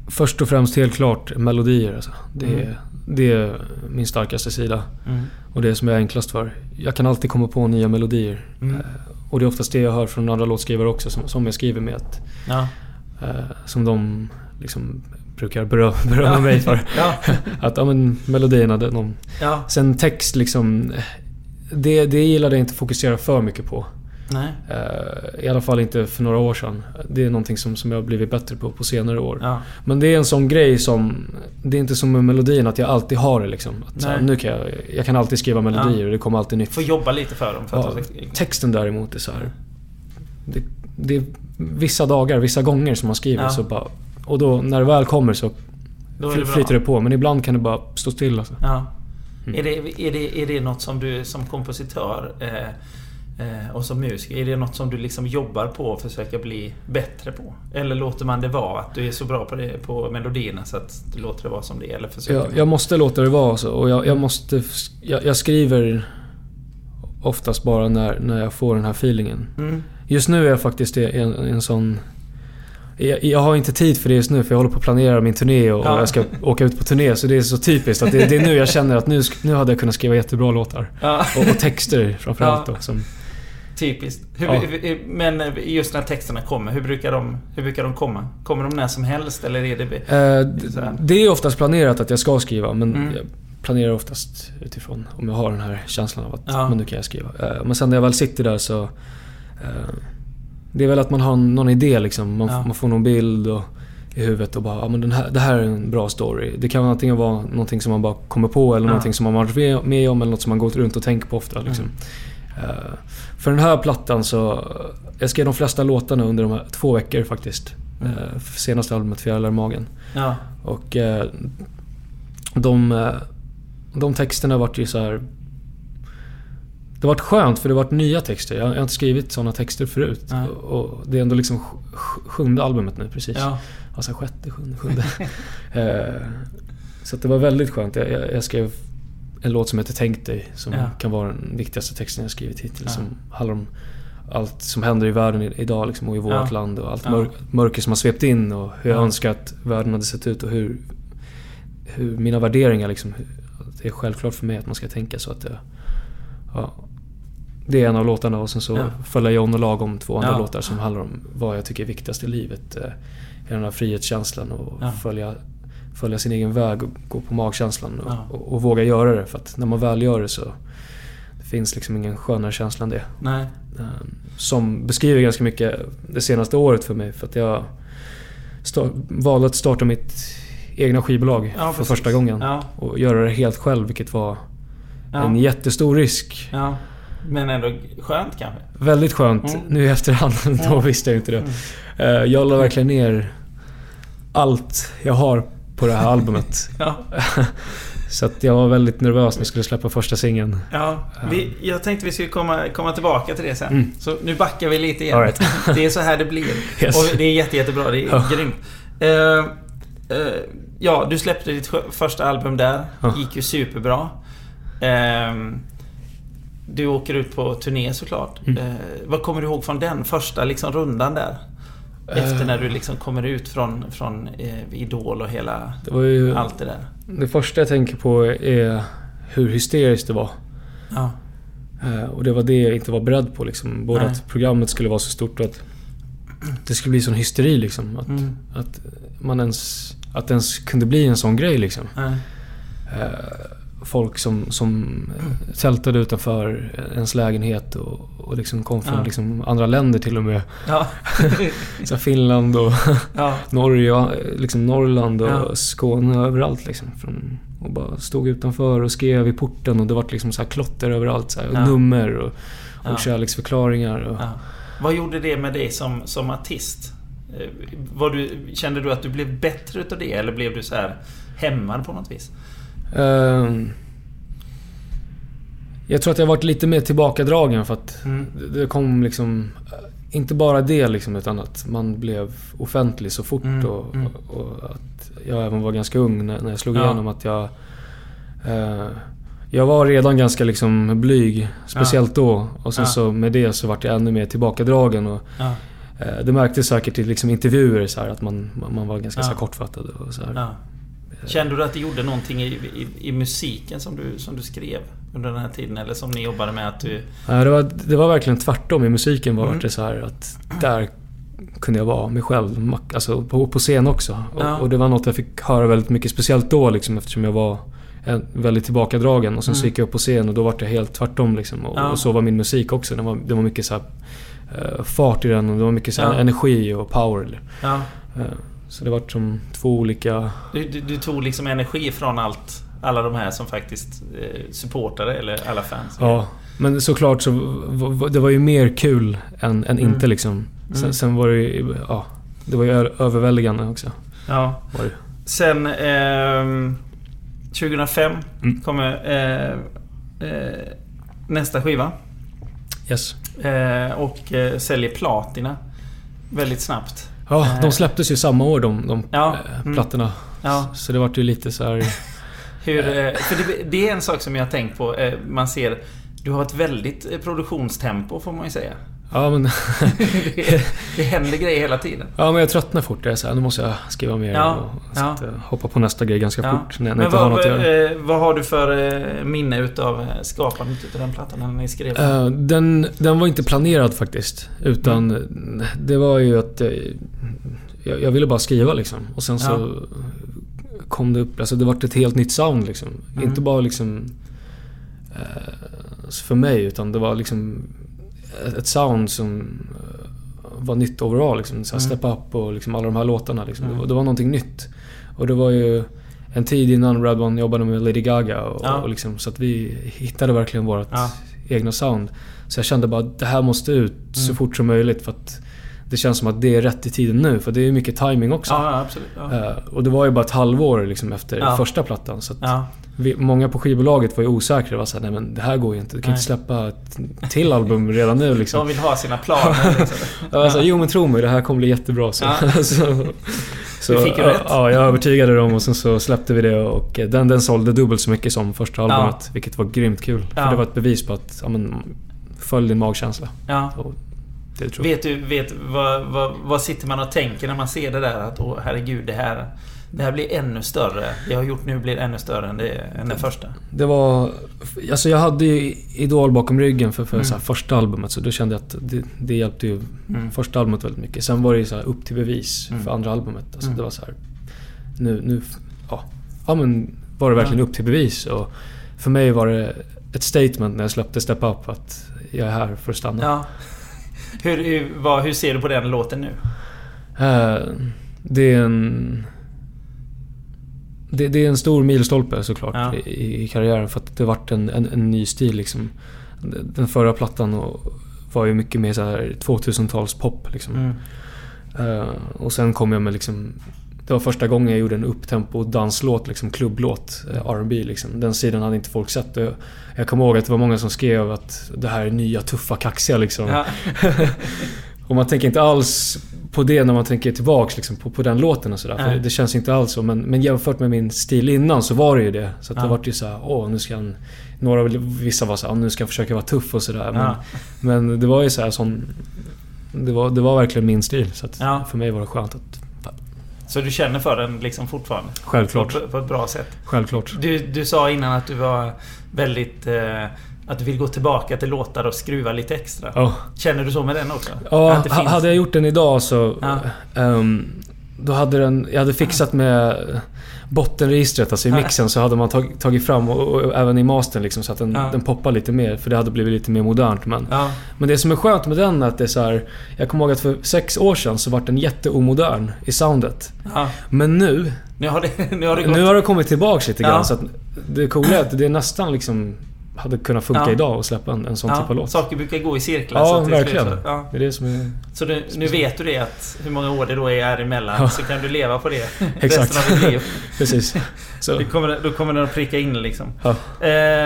först och främst helt klart melodier. Alltså. Det, Mm. är, det är min starkaste sida. Mm. Och det som jag är enklast för. Jag kan alltid komma på nya melodier. Mm. Eh, Och det är oftast det jag hör från andra låtskrivare också som, som jag skriver med. Att, Ja. som de liksom brukar berö- berömma mig för. Ja. Att ja, men, melodierna, de, ja. Sen text liksom... Det, det gillade jag inte att fokusera för mycket på. Eh, I alla fall inte för några år sedan. Det är någonting som, som jag har blivit bättre på på senare år. Ja. Men det är en sån grej som... Det är inte som med melodin att jag alltid har det liksom. Att, så nu kan jag, jag kan alltid skriva melodier Ja. och det kommer alltid nytt. Får jobba lite för dem. För Ja, att texten däremot är så här. Det, det är vissa dagar, vissa gånger som man skriver så bara... Och då när det väl kommer så Då det flyter det på. Men ibland kan det bara stå still alltså. Ja. Mm. Är, det, är, det, är det något som du som kompositör eh, eh, och som musiker, är det något som du liksom jobbar på och försöker bli bättre på? Eller låter man det vara? Att du är så bra på, det, på melodierna så att du låter det vara som det är? Eller försöker Jag, jag måste låta det vara så. Och jag, jag måste... Jag, jag skriver oftast bara när, när jag får den här feelingen. Mm. Just nu är jag faktiskt i en, en sån... Jag, jag har inte tid för det just nu för jag håller på att planera min turné och, Ja. jag ska åka ut på turné. Så det är så typiskt att det, det är nu jag känner att nu, nu hade jag kunnat skriva jättebra låtar. Ja, Och, och texter framförallt Ja. då. Som, typiskt. Hur, Ja. Men just när texterna kommer, hur brukar, de, hur brukar de komma? Kommer de när som helst eller är det... eh, d- Så här. det är oftast planerat att jag ska skriva men Mm. jag planerar oftast utifrån om jag har den här känslan av att Ja. men nu kan jag skriva. Eh, men sen när jag väl sitter där så... Eh, det är väl att man har någon idé liksom. Man, Ja. man får någon bild och, i huvudet och bara ja, men den här, det här är en bra story. Det kan antingen vara någonting som man bara kommer på eller Ja. någonting som man varit med, med om eller något som man gått runt och tänkt på ofta. Liksom. Mm. Eh, för den här plattan så... Jag skrev de flesta låtarna under de här två veckor faktiskt. Mm. För senaste albumet, Fjärilar i magen. Ja. Och eh, de, de texterna vart ju så här. Det vart skönt för det vart nya texter. Jag, jag har inte skrivit såna texter förut. Nej. Och, och det är ändå liksom sj- sj- sjunde albumet nu precis. Ja. Alltså sjätte, sjunde, sjunde. eh, så det var väldigt skönt. Jag, jag, jag skrev en låt som heter Tänk dig. Som Ja. kan vara den viktigaste texten jag skrivit hittills. Ja. Som handlar om allt som händer i världen idag liksom, och i vårt Ja. land. Och allt Ja. mörk, mörker som har svept in och hur jag Ja. önskar att världen hade sett ut och hur, hur mina värderingar liksom. Det är självklart för mig att man ska tänka så att det... Ja, det är en av låtarna och sen så Ja. följer John och Lagom två andra Ja. låtar som handlar om vad jag tycker är viktigast i livet. Eh, Den här frihetskänslan och Ja. följa, följa sin egen väg och gå på magkänslan och, Ja. och, och våga göra det. För att när man väl gör det så det finns liksom ingen skönare känsla än det. Nej. Eh, Som beskriver ganska mycket det senaste året för mig. För att jag valde att starta mitt egna skivbolag för första gången. Och göra det helt själv, vilket var en jättestor risk. Men ändå skönt kanske? Väldigt skönt. Mm. Nu i efterhand, då visste jag inte det. Eh, Jag la verkligen ner allt jag har på det här albumet. Ja. Så att jag var väldigt nervös när jag skulle släppa första singeln. Ja, vi, jag tänkte vi skulle komma, komma tillbaka till det sen. Mm. Så nu backar vi lite igen. Right. Det är så här det blir. Yes. Och det är jätte, jättebra. Det är Ja. grymt. Eh, eh, ja, du släppte ditt första album där. Ja. Gick ju superbra. Ehm, du åker ut på turné såklart. Mm. Eh, vad kommer du ihåg från den första liksom, rundan där? Efter Eh. när du liksom kommer ut från, från eh, Idol och hela Det ju... allt det där. Det första jag tänker på är hur hysteriskt det var. Ja. Eh, Och det var det jag inte var beredd på liksom. Både Nej. att programmet skulle vara så stort och att det skulle bli sån hysteri liksom. Att, Mm. att man ens... Att ens kunde bli en sån grej liksom. Eh, folk som, som tältade utanför ens lägenhet och, och liksom kom från Ja. liksom andra länder till och med. Ja. Så Finland och ja. Norge och liksom Norrland och Ja. Skåne överallt liksom. Från, och bara stod utanför och skrev i porten och det var liksom så här klotter överallt. Så här, och. Nummer och, och kärleksförklaringar. Och. Vad gjorde det med dig som, som artist? Eh, Var du, kände du att du blev bättre utav det eller blev du så här hämmad på något vis? Ehm, jag tror att jag varit lite mer tillbakadragen för att Mm. det- kom liksom... Inte bara det liksom utan att man blev offentlig så fort Mm, och, mm. och att jag även var ganska ung när, när jag slog Ja. igenom att jag... eh, jag var redan ganska liksom blyg, speciellt då. Och sen Ja. så med det så vart jag ännu mer tillbakadragen och Ja. Eh, det märktes säkert i liksom intervjuer så här, att man, man var ganska så Ja. kortfattad och så. Ja. Kände du att det gjorde någonting i, i, i musiken som du, som du skrev under den här tiden? Eller som ni jobbade med att du... Ja, det, var, det var verkligen tvärtom i musiken var Mm. det så här att där kunde jag vara mig själv. Alltså på, på scen också. Ja. Och, och det var något jag fick höra väldigt mycket. Speciellt då liksom eftersom jag var väldigt tillbakadragen. Och sen så Mm. gick jag upp på scen och då var det helt tvärtom liksom. Och, Ja. och så var min musik också. Det var, det var mycket så här, eh, fart i den och det var mycket så här Ja. energi och power. Eh, så det var som två olika... du, du, du tog liksom energi från allt, alla de här som faktiskt eh, supportade, eller alla fans. Ja, men såklart så det var ju mer kul än, än Mm. inte liksom. Sen, Mm. sen var det ju, ja, det var ju överväldigande också. ja. Sen... ehm, 2005 Mm. kommer eh, eh, nästa skiva. Yes. Eh, och eh, säljer platina väldigt snabbt. Ja, Eh. de släpptes ju samma år de, de Ja, eh, mm. plattorna. Ja. Så det vart ju lite så här. Hur, eh, för det, det är en sak som jag har tänkt på. Eh, Man ser... Du har ett väldigt eh, produktionstempo får man ju säga. Ja men, det, det händer grejer hela tiden. ja, men jag tröttnar fort. Jag så här, nu måste jag skriva mer Ja, och ja. jag hoppar på nästa grej ganska Ja. fort. När jag Men inte har vad, något att göra. eh, vad har du för eh, minne utav eh, skapandet utav den plattan när ni skrev den? Eh, den, den var inte planerad faktiskt. Utan Mm. det var ju att eh, jag, jag ville bara skriva liksom. Och sen så kom det upp, alltså det vart ett helt nytt sound liksom. Mm. Inte bara liksom eh, för mig utan det var liksom ett, sound som eh, var nytt overall liksom. Så här Mm. Step Up och liksom alla de här låtarna liksom. Mm. Det, var, någonting nytt. Och det var ju en tid innan Red One jobbade med Lady Gaga och, Ja. och liksom, så att vi hittade verkligen vårt Ja. egna sound. Så jag kände bara att det här måste ut så Mm. fort som möjligt för att det känns som att det är rätt i tiden nu. För det är mycket timing också. Ja. Eh, och det var ju bara ett halvår liksom efter första plattan. Så. Vi, många på skivbolaget var ju osäkra. Var såhär, nej men det här går ju inte. Du kan Nej. inte släppa ett till album redan nu De liksom. vill ha sina planer. Liksom. Jag var såhär, jo men tro mig, det här kommer bli jättebra. Så, Ja. så, så, Du fick ju ja, rätt. Ja, jag övertygade dem och sen så släppte vi det och eh, den, den sålde dubbelt så mycket som första albumet. Vilket var grymt kul. Ja. För det var ett bevis på att, ja men, följ din magkänsla. Ja. Och det tror jag. Vet du, vet, vad, vad, vad sitter man och tänker när man ser det där att åh herregud det här Det här blir ännu större. Det jag har gjort nu blir ännu större än det, än det första. Det var... Alltså jag hade ju Idol bakom ryggen för, för Mm. här första albumet så då kände jag att det, det hjälpte ju Mm. första albumet väldigt mycket. Sen var det ju så här upp till bevis Mm. för andra albumet. Alltså Mm. det var så här... Nu, nu... Ja. Ja men var det verkligen upp till bevis. Och för mig var det ett statement när jag släppte Step Up att jag är här för att stanna. Ja. Hur, hur, vad, hur ser du på den låten nu? Eh, det är en... Det, det är en stor milstolpe såklart Ja. i, i karriären för att det vart en, en, en ny stil liksom. Den förra plattan var ju mycket mer så här 2000-tals pop liksom. Mm. Eh, och sen kom jag med liksom... Det var första gången jag gjorde en upptempo danslåt, liksom klubblåt, uh, R&B liksom. Den sidan hade inte folk sett. Jag, jag kommer ihåg att det var många som skrev att det här är nya, tuffa, kaxiga liksom. Ja. Och man tänker inte alls på det när man tänker tillbaks liksom, på, på den låten och sådär. För det känns inte alls så. Men, men jämfört med min stil innan så var det ju det. Så att Ja. det vart ju såhär, åh nu ska han... Några, vissa var såhär, nu ska han försöka vara tuff och sådär. Men, Ja. men det var ju såhär sån... Det var, det var verkligen min stil. Så att Ja. för mig var det skönt att... Så du känner för den liksom fortfarande? Självklart. På, på ett bra sätt? Självklart. Du, du sa innan att du var väldigt... Eh, att du vill gå tillbaka till låtar och skruva lite extra. Ja. Känner du så med den också? Ja, hade jag gjort den idag så... Ja. ehm, då hade den... Jag hade fixat med bottenregistret, alltså i mixen, så hade man tag, tagit fram och, och även i mastern liksom, så att den, Ja. den poppar lite mer. För det hade blivit lite mer modernt. Men, Ja. men det som är skönt med den är att det är så här. Jag kommer ihåg att för sex år sedan så var den jätteomodern i soundet. ja. Men nu, Nu har det, nu har det nu har det kommit tillbaks lite grann. Så att det coola är att det är nästan liksom... Hade kunnat funka Ja. idag och släppa en, en sån typ av låt. Saker brukar gå i cirklar. Ja, så till slut verkligen. Så, ja. Det är det som är... så du, nu vet du det att hur många år det då är emellan. Ja. Så kan du leva på det Exakt. resten av ditt liv. Precis. Så, kommer, då kommer den att pricka in liksom. ja. Eh,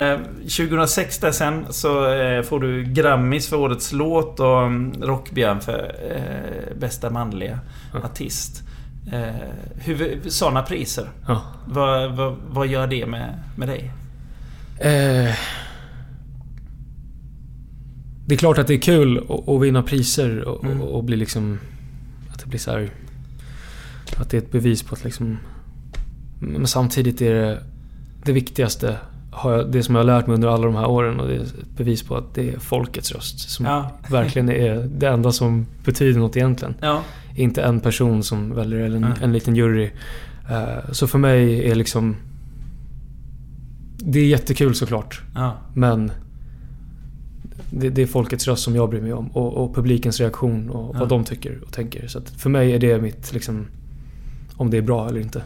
Eh, 2006 där sen så eh, får du Grammis för årets låt och mm, Rockbjörn för eh, bästa manliga artist. Eh, hur, sådana priser. Ja. Vad, vad, vad gör det med, med dig? Eh, det är klart att det är kul att, att vinna priser och, Mm. och, och bli liksom... Att det blir så här, Att det är ett bevis på att liksom... Men samtidigt är det... Det viktigaste, har jag, det som jag har lärt mig under alla de här åren och det är ett bevis på att det är folkets röst. Som Ja. verkligen är det enda som betyder något egentligen. Ja. Inte en person som väljer eller en, Ja. en liten jury. Eh, så för mig är liksom... Det är jättekul såklart. Ja. Men det, det är folkets röst som jag bryr mig om. Och, och publikens reaktion och vad de tycker och tänker. Så för mig är det mitt liksom... Om det är bra eller inte.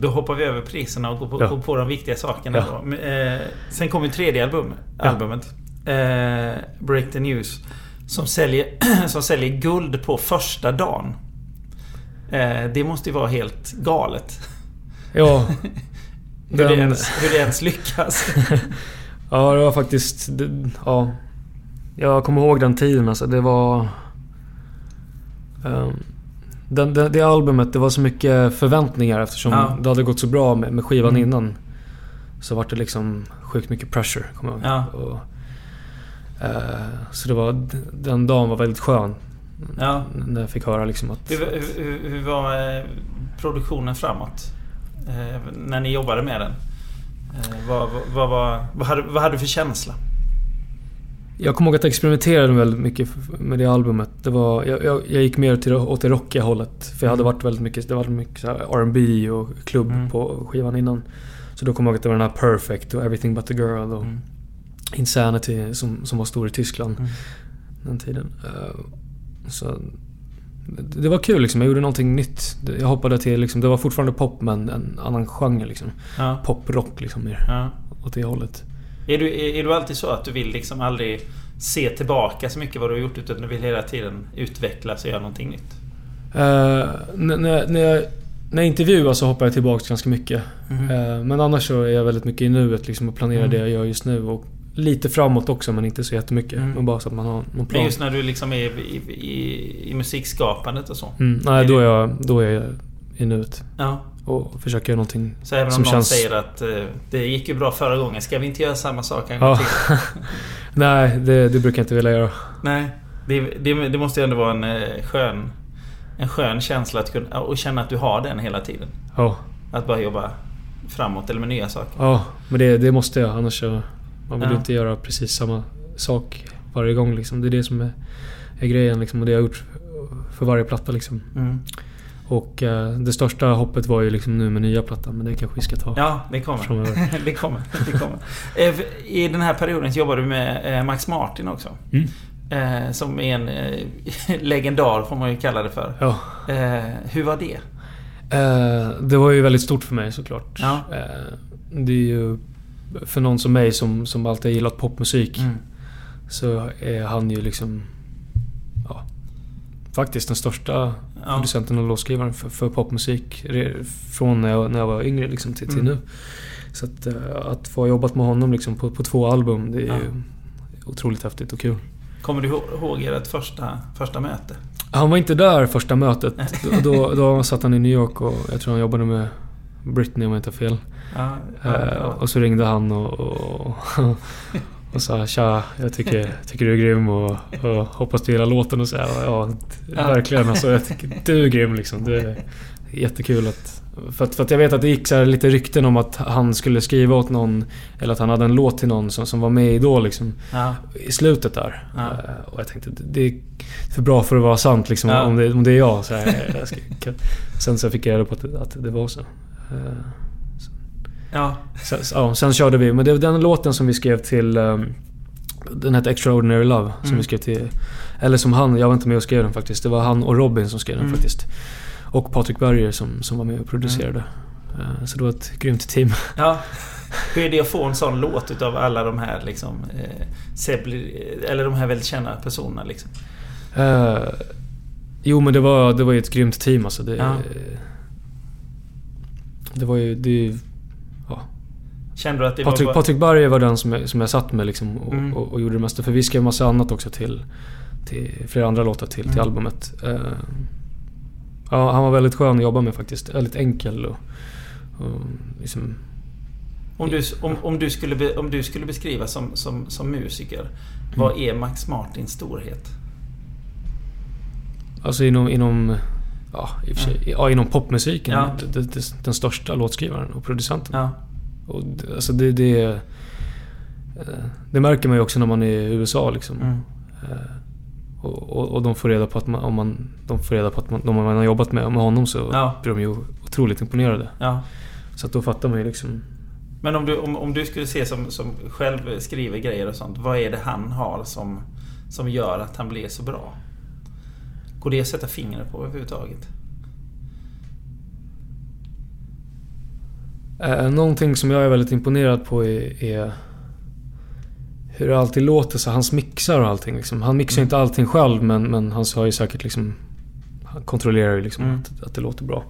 Då hoppar vi över priserna och går på, Ja. går på de viktiga sakerna. Ja. Eh, sen kommer tredje album, Ja. albumet. Eh, Break the News. Som säljer, som säljer guld på första dagen. Eh, det måste ju vara helt galet. Ja. Hur, det, den- ens, hur det ens lyckas. Ja, det var faktiskt... Det, ja. Jag kommer ihåg den tiden alltså. Det var... ehm, den, det, det albumet, det var så mycket förväntningar eftersom Ja. det hade gått så bra med, med skivan Mm. innan. Så var det liksom sjukt mycket pressure, kommer jag. Ja. Och, eh, så det var... Den dagen var väldigt skön. Ja. När jag fick höra liksom att... Hur, hur, hur- var eh, produktionen framåt? Eh, när ni jobbade med den? Eh, vad, vad, vad, vad, hade, vad hade du för känsla? Jag kommer ihåg att jag experimenterade väldigt mycket med det albumet. Det var, jag, jag, jag gick mer till, åt det rockiga hållet. För jag hade varit väldigt mycket, det var mycket R&B och klubb Mm. på skivan innan. Så då kommer jag ihåg att det var den här Perfect och Everything But The Girl och Mm. Insanity som, som var stor i Tyskland Mm. den tiden. Eh, så det det var kul liksom. Jag gjorde någonting nytt. Jag hoppade till liksom, det var fortfarande pop men en annan genre liksom. Ja. Poprock liksom mer. Ja. Åt det hållet. Är du, är, är du alltid så att du vill liksom aldrig se tillbaka så mycket vad du har gjort utan du vill hela tiden utvecklas och göra någonting nytt? Uh, när, när, jag, när jag intervjuar så hoppar jag tillbaka ganska mycket. Mhm. Eh, men annars så är jag väldigt mycket i nuet liksom och planerar Mm. det jag gör just nu. Och lite framåt också men inte så jättemycket. Mm. Men bara så att man har någon Men plan. just när du liksom är i, i, i, i musikskapandet och så. Mm, nej, då är, jag, då är jag i nuet. Ja. Och försöker göra någonting Så även om som någon känns... säger att eh, det gick ju bra förra gången, ska vi inte göra samma sak en gång Ja. till? nej, det, det brukar jag inte vilja göra. Nej. Det, det, det måste ju ändå vara en eh, skön, en skön känsla att kunna, och känna att du har den hela tiden. Ja, Att bara jobba framåt eller med nya saker. ja men det, det måste jag. Annars så... Man vill Ja. inte göra precis samma sak varje gång liksom. Det är det som är, är grejen liksom. Och det jag har gjort för varje platta liksom. Mm. Och eh, det största hoppet var ju liksom nu med nya plattan. Men det kanske vi ska ta Ja, det kommer. det kommer. Det kommer. Eh, I den här perioden så jobbar du med eh, Max Martin också. Mm. Eh, Som är en eh, legendar får man ju kalla det för. Ja. Eh, Hur var det? Eh, det var ju väldigt stort för mig såklart. Ja. Det är ju... För någon som mig som, som alltid har gillat popmusik. Mm. Så är han ju liksom... Faktiskt den största Ja. producenten och låtskrivaren för, för popmusik. Från när jag, när jag var yngre liksom till, till Mm. nu. Så att, eh, att få ha jobbat med honom liksom på, på två album, det är Ja. ju otroligt häftigt och kul. Kommer du ihåg ert första, första möte? Han var inte där första mötet. Då, då, då satt han i New York och jag tror han jobbade med Britney om jag inte har fel. Ja, ja, Eh, ja. och så ringde han och, och, och sa tja, jag tycker, tycker du är grym och, och hoppas du gillar låten och så här, Ja, Ja. verkligen. Alltså, jag tycker, du är grym liksom. Det är jättekul att... För att, för att jag vet att det gick så lite rykten om att han skulle skriva åt någon, eller att han hade en låt till någon som, som var med i Idol liksom. Ja. I slutet där. Ja. Eh, Och jag tänkte, det är för bra för att vara sant liksom. Om, det, om det är jag. Så här, jag ska, sen så fick jag reda på att, att det var så. Ja. Sen, ja, sen körde vi, men det var den låten som vi skrev till... ehm, den hette Extraordinary Love. Som Mm. vi skrev till... Eller som han, jag var inte med och skrev den faktiskt. Det var han och Robin som skrev den Mm. faktiskt. Och Patrik Berger som, som var med och producerade. Eh, Så det var ett grymt team. Ja. Hur är det att få en sån låt utav alla de här liksom... Eh, celebri- eller de här väldigt kända personerna liksom? Eh, jo men det var, det var ju ett grymt team alltså. Det, Ja. det var ju... Det. Kände du att det Patrik, var... Patrik Berger var den som jag, som jag satt med liksom och, Mm. och, och gjorde det mesta. För vi skrev massa annat också till, till flera andra låtar till, till Mm. albumet. Eh, ja, han var väldigt skön att jobba med faktiskt. Väldigt enkel och, och liksom... Om du, om, om, du skulle be, om du skulle beskriva som, som, som musiker, vad Mm. är Max Martins storhet? Alltså inom... inom ja, i och för sig, ja, inom popmusiken. Ja. Det, den största låtskrivaren och producenten. Ja. Och det, alltså det, det, eh, det märker man ju också när man är i USA liksom. Mm. Eh, Och, och, och de får reda på att man, om man, de får reda på att man, om man har jobbat med, med honom så Ja. blir de ju otroligt imponerade. Ja. Så att då fattar man ju liksom... Men om du, om, om du skulle se som, som själv skriver grejer och sånt. Vad är det han har som, som gör att han blir så bra? Går det att sätta fingret på överhuvudtaget? Eh, någonting som jag är väldigt imponerad på är, är hur det alltid låter. Så hans mixar och allting. Liksom. Han mixar Mm. inte allting själv men, men han har ju säkert liksom... Han kontrollerar ju liksom Mm. att, att det låter bra.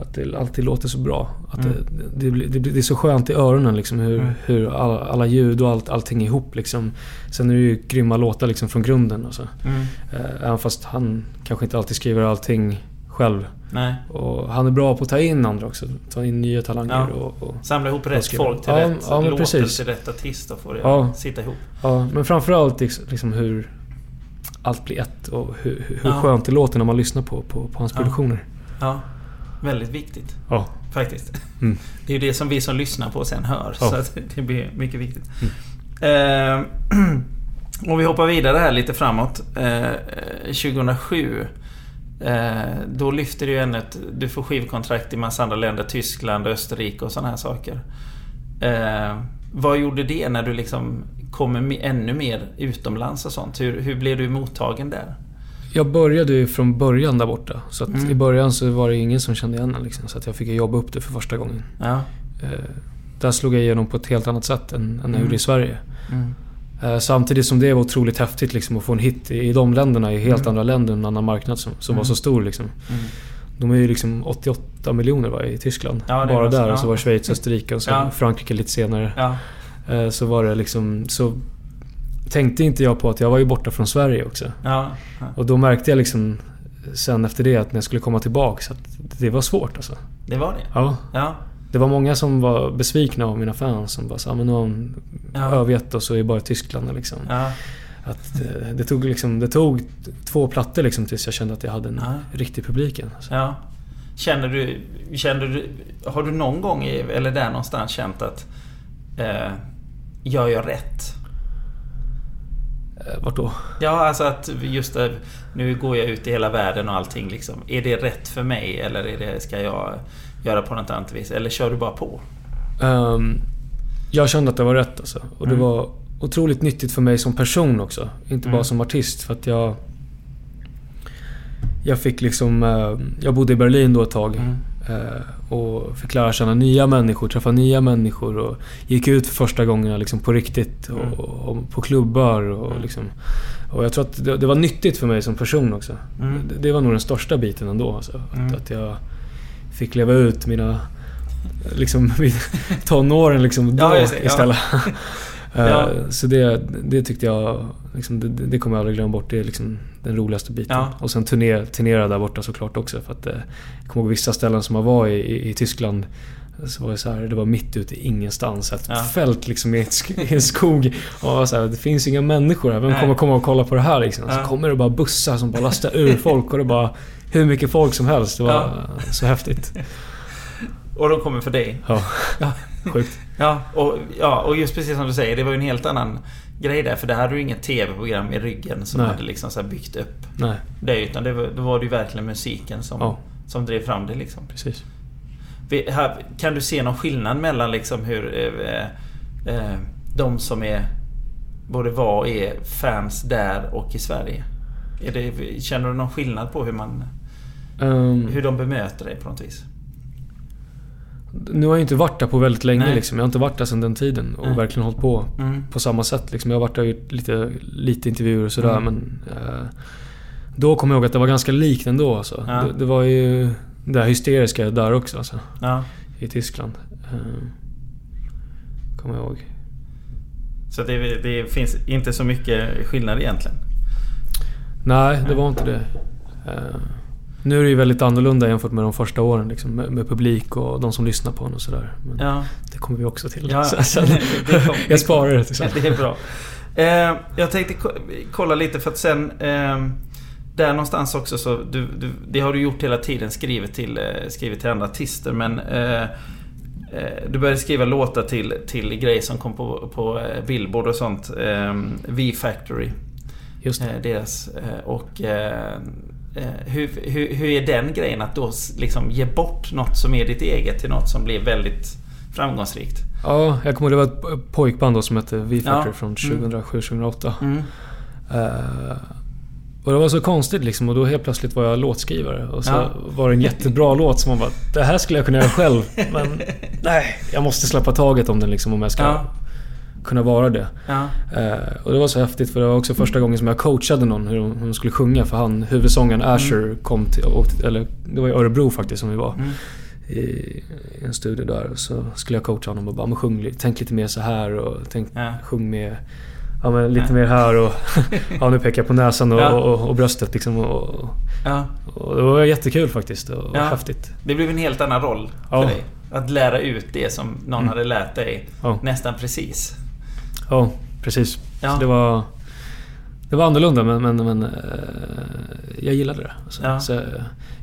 Att det alltid låter så bra. Att Mm. det, det, det, det är så skönt i öronen liksom hur, Mm. hur alla, alla ljud och allt, allting är ihop liksom. Sen är det ju grymma låtar liksom från grunden. Alltså. Mm. Eh, Även fast han kanske inte alltid skriver allting själv. Nej. Och han är bra på att ta in andra också. Ta in nya talanger Ja. och, och Samla ihop rätt skriva. folk till Ja, rätt ja, låtar precis. till rätt artist och få det Ja. sitta ihop. Ja, men framförallt liksom, liksom hur allt blir ett och hur, hur Ja. skönt det låter när man lyssnar på, på, på hans Ja. produktioner. Ja. Väldigt viktigt. Ja. Faktiskt. Mm. Det är ju det som vi som lyssnar på sen hör. Ja. Så det blir mycket viktigt. Eh, om vi hoppar vidare här lite framåt. Eh, 2007. Eh, då lyfter du ju ännu ett... Du får skivkontrakt i massa andra länder. Tyskland, Österrike och sådana här saker. Eh, vad gjorde det när du liksom kommer me- ännu mer utomlands och sånt? Hur, hur blev du mottagen där? Jag började ju från början där borta. Så Mm. i början så var det ingen som kände igen en liksom, Så att jag fick jobba upp det för första gången. Ja. Eh, där slog jag igenom på ett helt annat sätt än, än jag Mm. gjorde i Sverige. Mm. Eh, samtidigt som det var otroligt häftigt liksom, att få en hit i, i de länderna, i helt Mm. andra länder, en annan marknad som, som var Mm. så stor liksom. Mm. De är ju liksom 88 miljoner va, i Tyskland. Ja, Bara där. Ja. Och så var det Schweiz, Österrike och så Ja. Frankrike lite senare. Ja. Eh, Så var det liksom... Så tänkte inte jag på att jag var ju borta från Sverige också. Och då märkte jag liksom sen efter det att när jag skulle komma tillbaks att det var svårt alltså. Det var det? Ja. Det var många som var besvikna av mina fans som bara sa men nu har hon Ja. övergett oss och är bara i Tyskland liksom. Ja. Att eh, det tog liksom, det tog två plattor liksom tills jag kände att jag hade en Ja. riktig publik. Alltså. Ja. Känner du, känner du... Har du någon gång, i, eller där någonstans, känt att... Eh, gör jag rätt? Eh, Vart då? Ja, alltså att just det, Nu går jag ut i hela världen och allting liksom. Är det rätt för mig eller är det, ska jag göra på något annat vis? Eller kör du bara på? Ehm, jag kände att det var rätt alltså. Och det Mm. var otroligt nyttigt för mig som person också. Inte Mm. bara som artist. För att jag... Jag fick liksom... eh, jag bodde i Berlin då ett tag. Mm. eh, och fick lära känna nya människor, träffa nya människor. Och gick ut för första gångerna liksom på riktigt. Och, Mm. och på klubbar och Mm. liksom... Och jag tror att det, det var nyttigt för mig som person också. Det, det var nog den största biten ändå. Alltså. Att, att jag fick leva ut mina... Liksom tonåren liksom då Ja, just det, ja. istället. Eh, Ja. Så det, det tyckte jag... Liksom, det, det kommer jag aldrig glömma bort. Det är liksom den roligaste biten. Ja. Och sen turnera, turnera där borta såklart också. För att, eh, jag kommer ihåg vissa ställen som jag var i, i, i Tyskland. Så var det, så här, det var mitt ute i ingenstans. Ett Ja. fält liksom i, en skog. Och så här, det finns inga människor här. Vem kommer komma och kolla på det här liksom? Så Ja. kommer det bara bussar som bara lastar ur folk och det bara... Hur mycket folk som helst. Det var Ja. så häftigt. Och de kommer för dig. Ja. Ja. Sjukt. Ja och, ja, och just precis som du säger, det var ju en helt annan grej där. För det hade du inget TV-program i ryggen som Nej. hade liksom så byggt upp Nej, det. Utan det var, då var det ju verkligen musiken som, Ja. som drev fram det liksom. precis. Kan du se någon skillnad mellan liksom hur eh, eh, de som är både var och är fans där och i Sverige? Det, känner du någon skillnad på hur man Ehm, hur de bemöter dig på något vis? nu har jag inte varit där på väldigt länge Nej. liksom. Jag har inte varit där sedan den tiden och Nej. verkligen hållit på Mm. på samma sätt. Liksom. Jag har varit där i lite, lite intervjuer och sådär Mm. men... Eh, då kommer jag ihåg att det var ganska likt ändå alltså. Ja. det, det var ju det här hysteriska där också alltså. Ja. I Tyskland. Eh, kommer jag ihåg. Så det, det finns inte så mycket skillnad egentligen? Nej, det var inte det. Eh, nu är det ju väldigt annorlunda jämfört med de första åren liksom, med, med publik och de som lyssnar på en och sådär. Men Ja. det kommer vi också till. Ja, sen, det kom- jag sparar det till sen. Det är bra. Eh, jag tänkte ko- kolla lite för att sen... Eh, där någonstans också så... Du, du, det har du gjort hela tiden, skrivit till, eh, skrivit till andra artister men... Eh, eh, du började skriva låtar till, till grejer som kom på, på eh, Billboard och sånt. Eh, V-Factory. Just det. Eh, deras. Och... Hur, hur, hur är den grejen att då liksom ge bort något som är ditt eget till något som blir väldigt framgångsrikt? Ja, jag kommer ihåg det var ett pojkband då som hette V-Factor Ja. från Mm. 2007-2008. Mm. Eh, och det var så konstigt liksom och då helt plötsligt var jag låtskrivare. Och så Ja. var det en jättebra låt som man bara Det här skulle jag kunna göra själv. Men nej, jag måste släppa taget om den liksom om jag ska Ja. kunna vara det. Ja. Eh, och det var så häftigt för det var också första gången som jag coachade någon hur hon skulle sjunga. För han, huvudsångaren Asher kom till, åkte, eller det var i Örebro faktiskt som vi var. Mm. I, en studio där. Och så skulle jag coacha honom och bara, men sjung, tänk lite mer så här och tänk, sjung med Ja men lite mer här och... ja nu pekar jag på näsan och, Ja. och, och bröstet liksom och, Ja. och det var jättekul faktiskt och Ja. häftigt. Det blev en helt annan roll för dig. Att lära ut det som någon Mm. hade lärt dig nästan precis. Ja, precis. Det var... Det var annorlunda men, men, men eh, jag gillade det. Alltså. Ja. Så,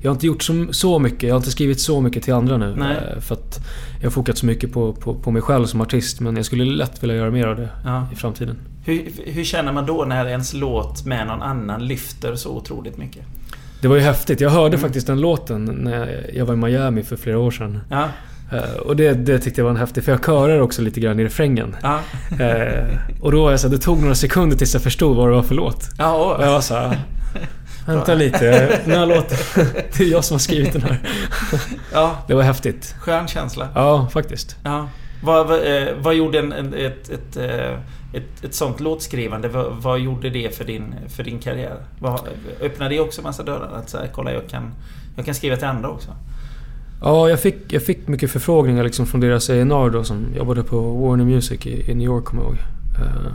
jag har inte gjort så, så mycket, jag har inte skrivit så mycket till andra nu. Nej. eh, För att jag har fokat så mycket på, på, på mig själv som artist. Men jag skulle lätt vilja göra mer av det Ja. i framtiden. Hur, hur känner man då när ens låt med någon annan lyfter så otroligt mycket? Det var ju häftigt. Jag hörde Mm. faktiskt den låten när jag var i Miami för flera år sedan. Ja. Eh, Och det, det tyckte jag var en häftig, för jag körar också lite grann i refrängen. Ja. Eh, och då var jag så här, det tog några sekunder tills jag förstod vad det var för låt. Ja, Och jag var såhär... Vänta lite, den här låten... Det är jag som har skrivit den här. ja. Det var häftigt. Skön känsla. Ja, faktiskt. Ja. Vad, vad, eh, vad gjorde en, en, ett, ett, ett, ett sånt låtskrivande, vad, vad gjorde det för din, för din karriär? Vad, öppnade det också massa dörrar? Att säga, kolla jag kan, jag kan skriva till andra också. Ja, jag fick, jag fick mycket förfrågningar liksom från deras A&R då som jobbade på Warner Music i, i New York, kommer jag ihåg. Eh,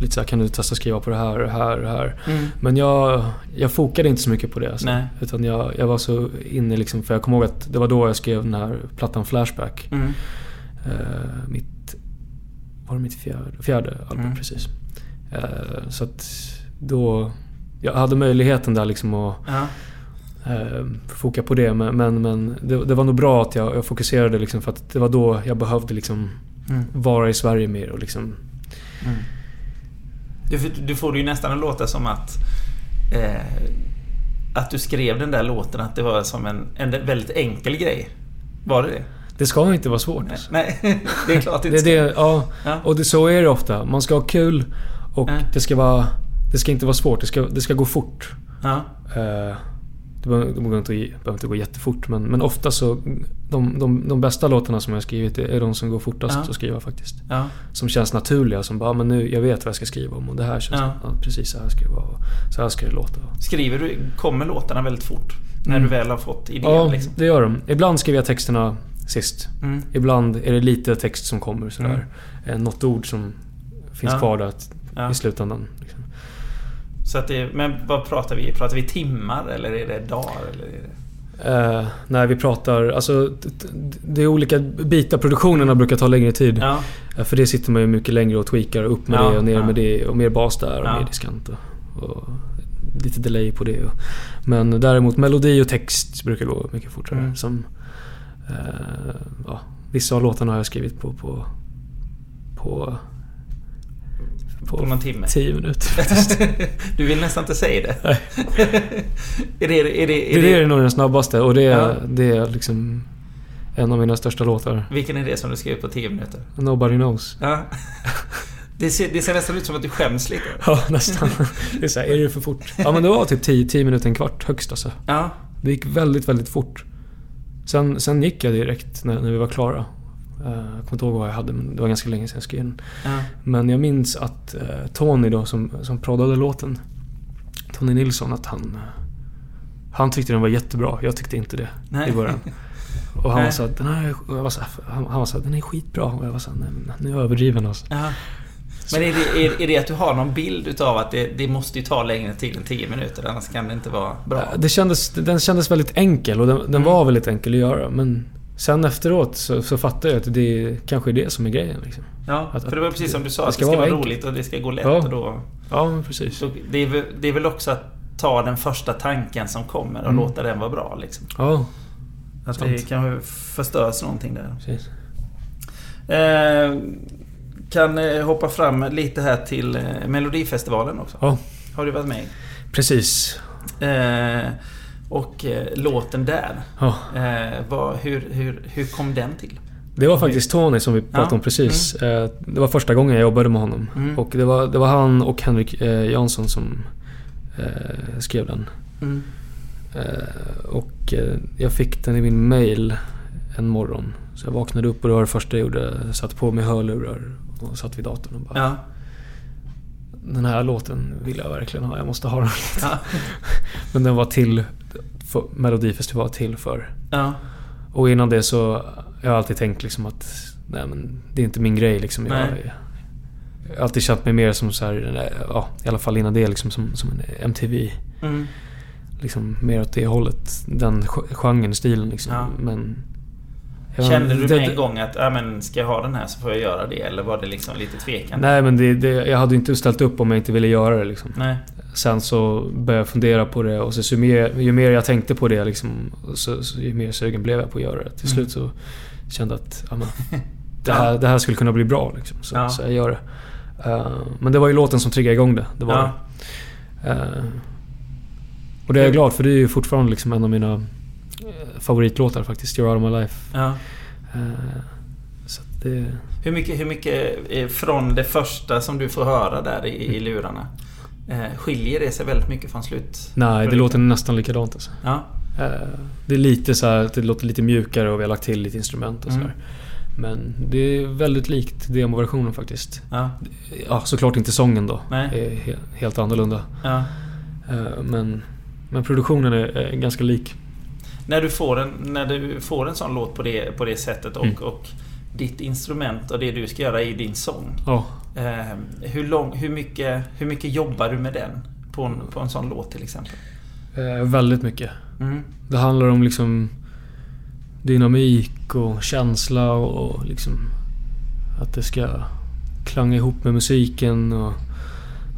lite såhär, kan du testa skriva på det här, det här, det här. Mm. Men jag, jag fokade inte så mycket på det. Alltså. Nej. Utan jag, jag var så inne liksom, för jag kommer ihåg att det var då jag skrev den här plattan Flashback. Mm. Eh, mitt... Var det mitt fjärde, fjärde album Mm. precis. Eh, så att då... Jag hade möjligheten där liksom att Ja. eh, foka på det. Men, men, det, det var nog bra att jag, jag fokuserade liksom för att det var då jag behövde liksom Mm. vara i Sverige mer och liksom... Mm. Du, du får det ju nästan att låta som att eh, att du skrev den där låten, att det var som en, en väldigt enkel grej. Var det det? Det ska inte vara svårt. Nej, nej det är klart det inte ska. det, ja. Ja. Och det, så är det ofta. Man ska ha kul och Ja. det ska vara... Det ska inte vara svårt. Det ska, det ska gå fort. Ja. Eh, det behöver inte, behöver inte gå jättefort men, men ofta så... De, de, de bästa låtarna som jag har skrivit är de som går fortast Ja. att skriva faktiskt. Ja. Som känns naturliga. Som bara, "Ah, men nu, jag vet vad jag ska skriva om och det här känns... Ja. Ja. precis så här ska det vara. Så här ska det låta. Skriver du, kommer låtarna väldigt fort? När Mm. du väl har fått idén Ja, liksom? det gör de. Ibland skriver jag texterna sist. Mm. Ibland är det lite text som kommer sådär. Eh, Något ord som finns Ja. kvar där i slutändan. Liksom. Så att det, men vad pratar vi? Pratar vi timmar eller är det dagar? Eller är det... Eh, när vi pratar, alltså det är olika bitar. Produktionerna brukar ta längre tid. Ja. Eh, För det sitter man ju mycket längre och tweakar upp med Ja, det och ner ja. med det och mer bas där och mer diskant och, och lite delay på det. Och, men däremot melodi och text brukar gå mycket fortare. Mm. Som, eh, ja, vissa av låtarna har jag skrivit på på, på, På någon timme. tio minuter du vill nästan inte säga det. Nej. är det, är det, är det, det är nog den snabbaste och det är, Ja. det är liksom en av mina största låtar. Vilken är det som du skrev på 10 minuter? Nobody knows. Ja. Det ser, det ser nästan ut som att du skäms lite. Ja, nästan. Det är så här, är det för fort? Ja, men det var typ 10, 10 minuter, en kvart högst alltså. Ja. Det gick väldigt, väldigt fort. Sen, sen gick jag direkt när, när vi var klara. Eh, Jag kommer inte ihåg vad jag hade, men det var ganska länge sedan jag skrev den. Ja. Men jag minns att eh, Tony då, som, som proddade låten, Tony Nilsson, att han... eh, Han tyckte den var jättebra. Jag tyckte inte det Nej. i början. Och han Nej. var så här, den här, jag var så han, han var så den är skitbra. Och jag var så här, nej men nu är jag överdriven alltså. Ja. Men är det, är, är det att du har någon bild utav att det, det måste ju ta längre tid än 10 minuter, annars kan det inte vara bra? Det kändes, den kändes väldigt enkel och den, den Mm. var väldigt enkel att göra. Men sen efteråt så, så fattade jag att det kanske är det som är grejen. Liksom. Ja, Att- för det var precis som du sa, det att ska det ska vara vara roligt och det ska gå lätt Ja. och då... Ja, precis. Så det, är väl, det är väl också att ta den första tanken som kommer och Mm. låta den vara bra liksom. Ja, Att Sant. det kanske förstörs någonting där. precis. Eh, kan eh, hoppa fram lite här till eh, Melodifestivalen också. Ja, Har du varit med? precis. Eh, och eh, låten där. Ja. Eh, vad, hur, hur, hur kom den till? Det var faktiskt Tony som vi pratade Ja. om precis. Eh, Det var första gången jag jobbade med honom. Mm. Och det var, det var han och Henrik eh, Jansson som eh, skrev den. Mm. Eh, och eh, jag fick den i min mail en morgon. Så jag vaknade upp och det var det första jag gjorde. Jag satte på mig hörlurar och satt vid datorn och bara... Ja. Den här låten vill jag verkligen ha. Jag måste ha den. Ja. Men den var till... För, Melodifestival var till för. ja. Och innan det så... Jag har alltid tänkt liksom att... Nej men det är inte min grej liksom. Jag, jag har alltid känt mig mer som så här, Ja, i alla fall innan det liksom som, som en MTV. Mm. Liksom mer åt det hållet. Den ge- genren, stilen liksom. Ja. Men... Kände du med en gång att ja, men, ska jag ha den här så får jag göra det? Eller var det liksom lite tvekande? Nej men det, det, jag hade ju inte ställt upp om jag inte ville göra det liksom. Nej. Sen så började jag fundera på det och så, så mer, ju mer jag tänkte på det liksom, så, så ju mer sugen blev jag på att göra det. Till Mm. slut så kände jag att ja, men, det, här, det här skulle kunna bli bra. Liksom, så, Ja. så jag gör det. Eh, men det var ju låten som triggade igång det. det, var Ja. det. Eh, och det är jag glad för det är ju fortfarande liksom en av mina favoritlåtar faktiskt. You're out of my life. Ja. Eh, så det... Hur mycket, hur mycket från det första som du får höra där i, i lurarna eh, skiljer det sig väldigt mycket från slut? Nej, det låter nästan likadant alltså. Ja. Eh, Det är lite så här, det låter lite mjukare och vi har lagt till lite instrument och Mm. sådär. Men det är väldigt likt demoversionen faktiskt. Ja. Ja, såklart inte sången då. Nej. Det är he- helt annorlunda. ja. Men, men produktionen är ganska lik. När du får en, när du får en sån låt på det, på det sättet och, Mm. och ditt instrument och det du ska göra i din sång. Ja. Eh, hur, lång, hur, mycket, hur mycket jobbar du med den? På en, på en sån låt till exempel? Eh, Väldigt mycket. Mm. Det handlar om liksom dynamik och känsla och liksom att det ska klanga ihop med musiken. Och,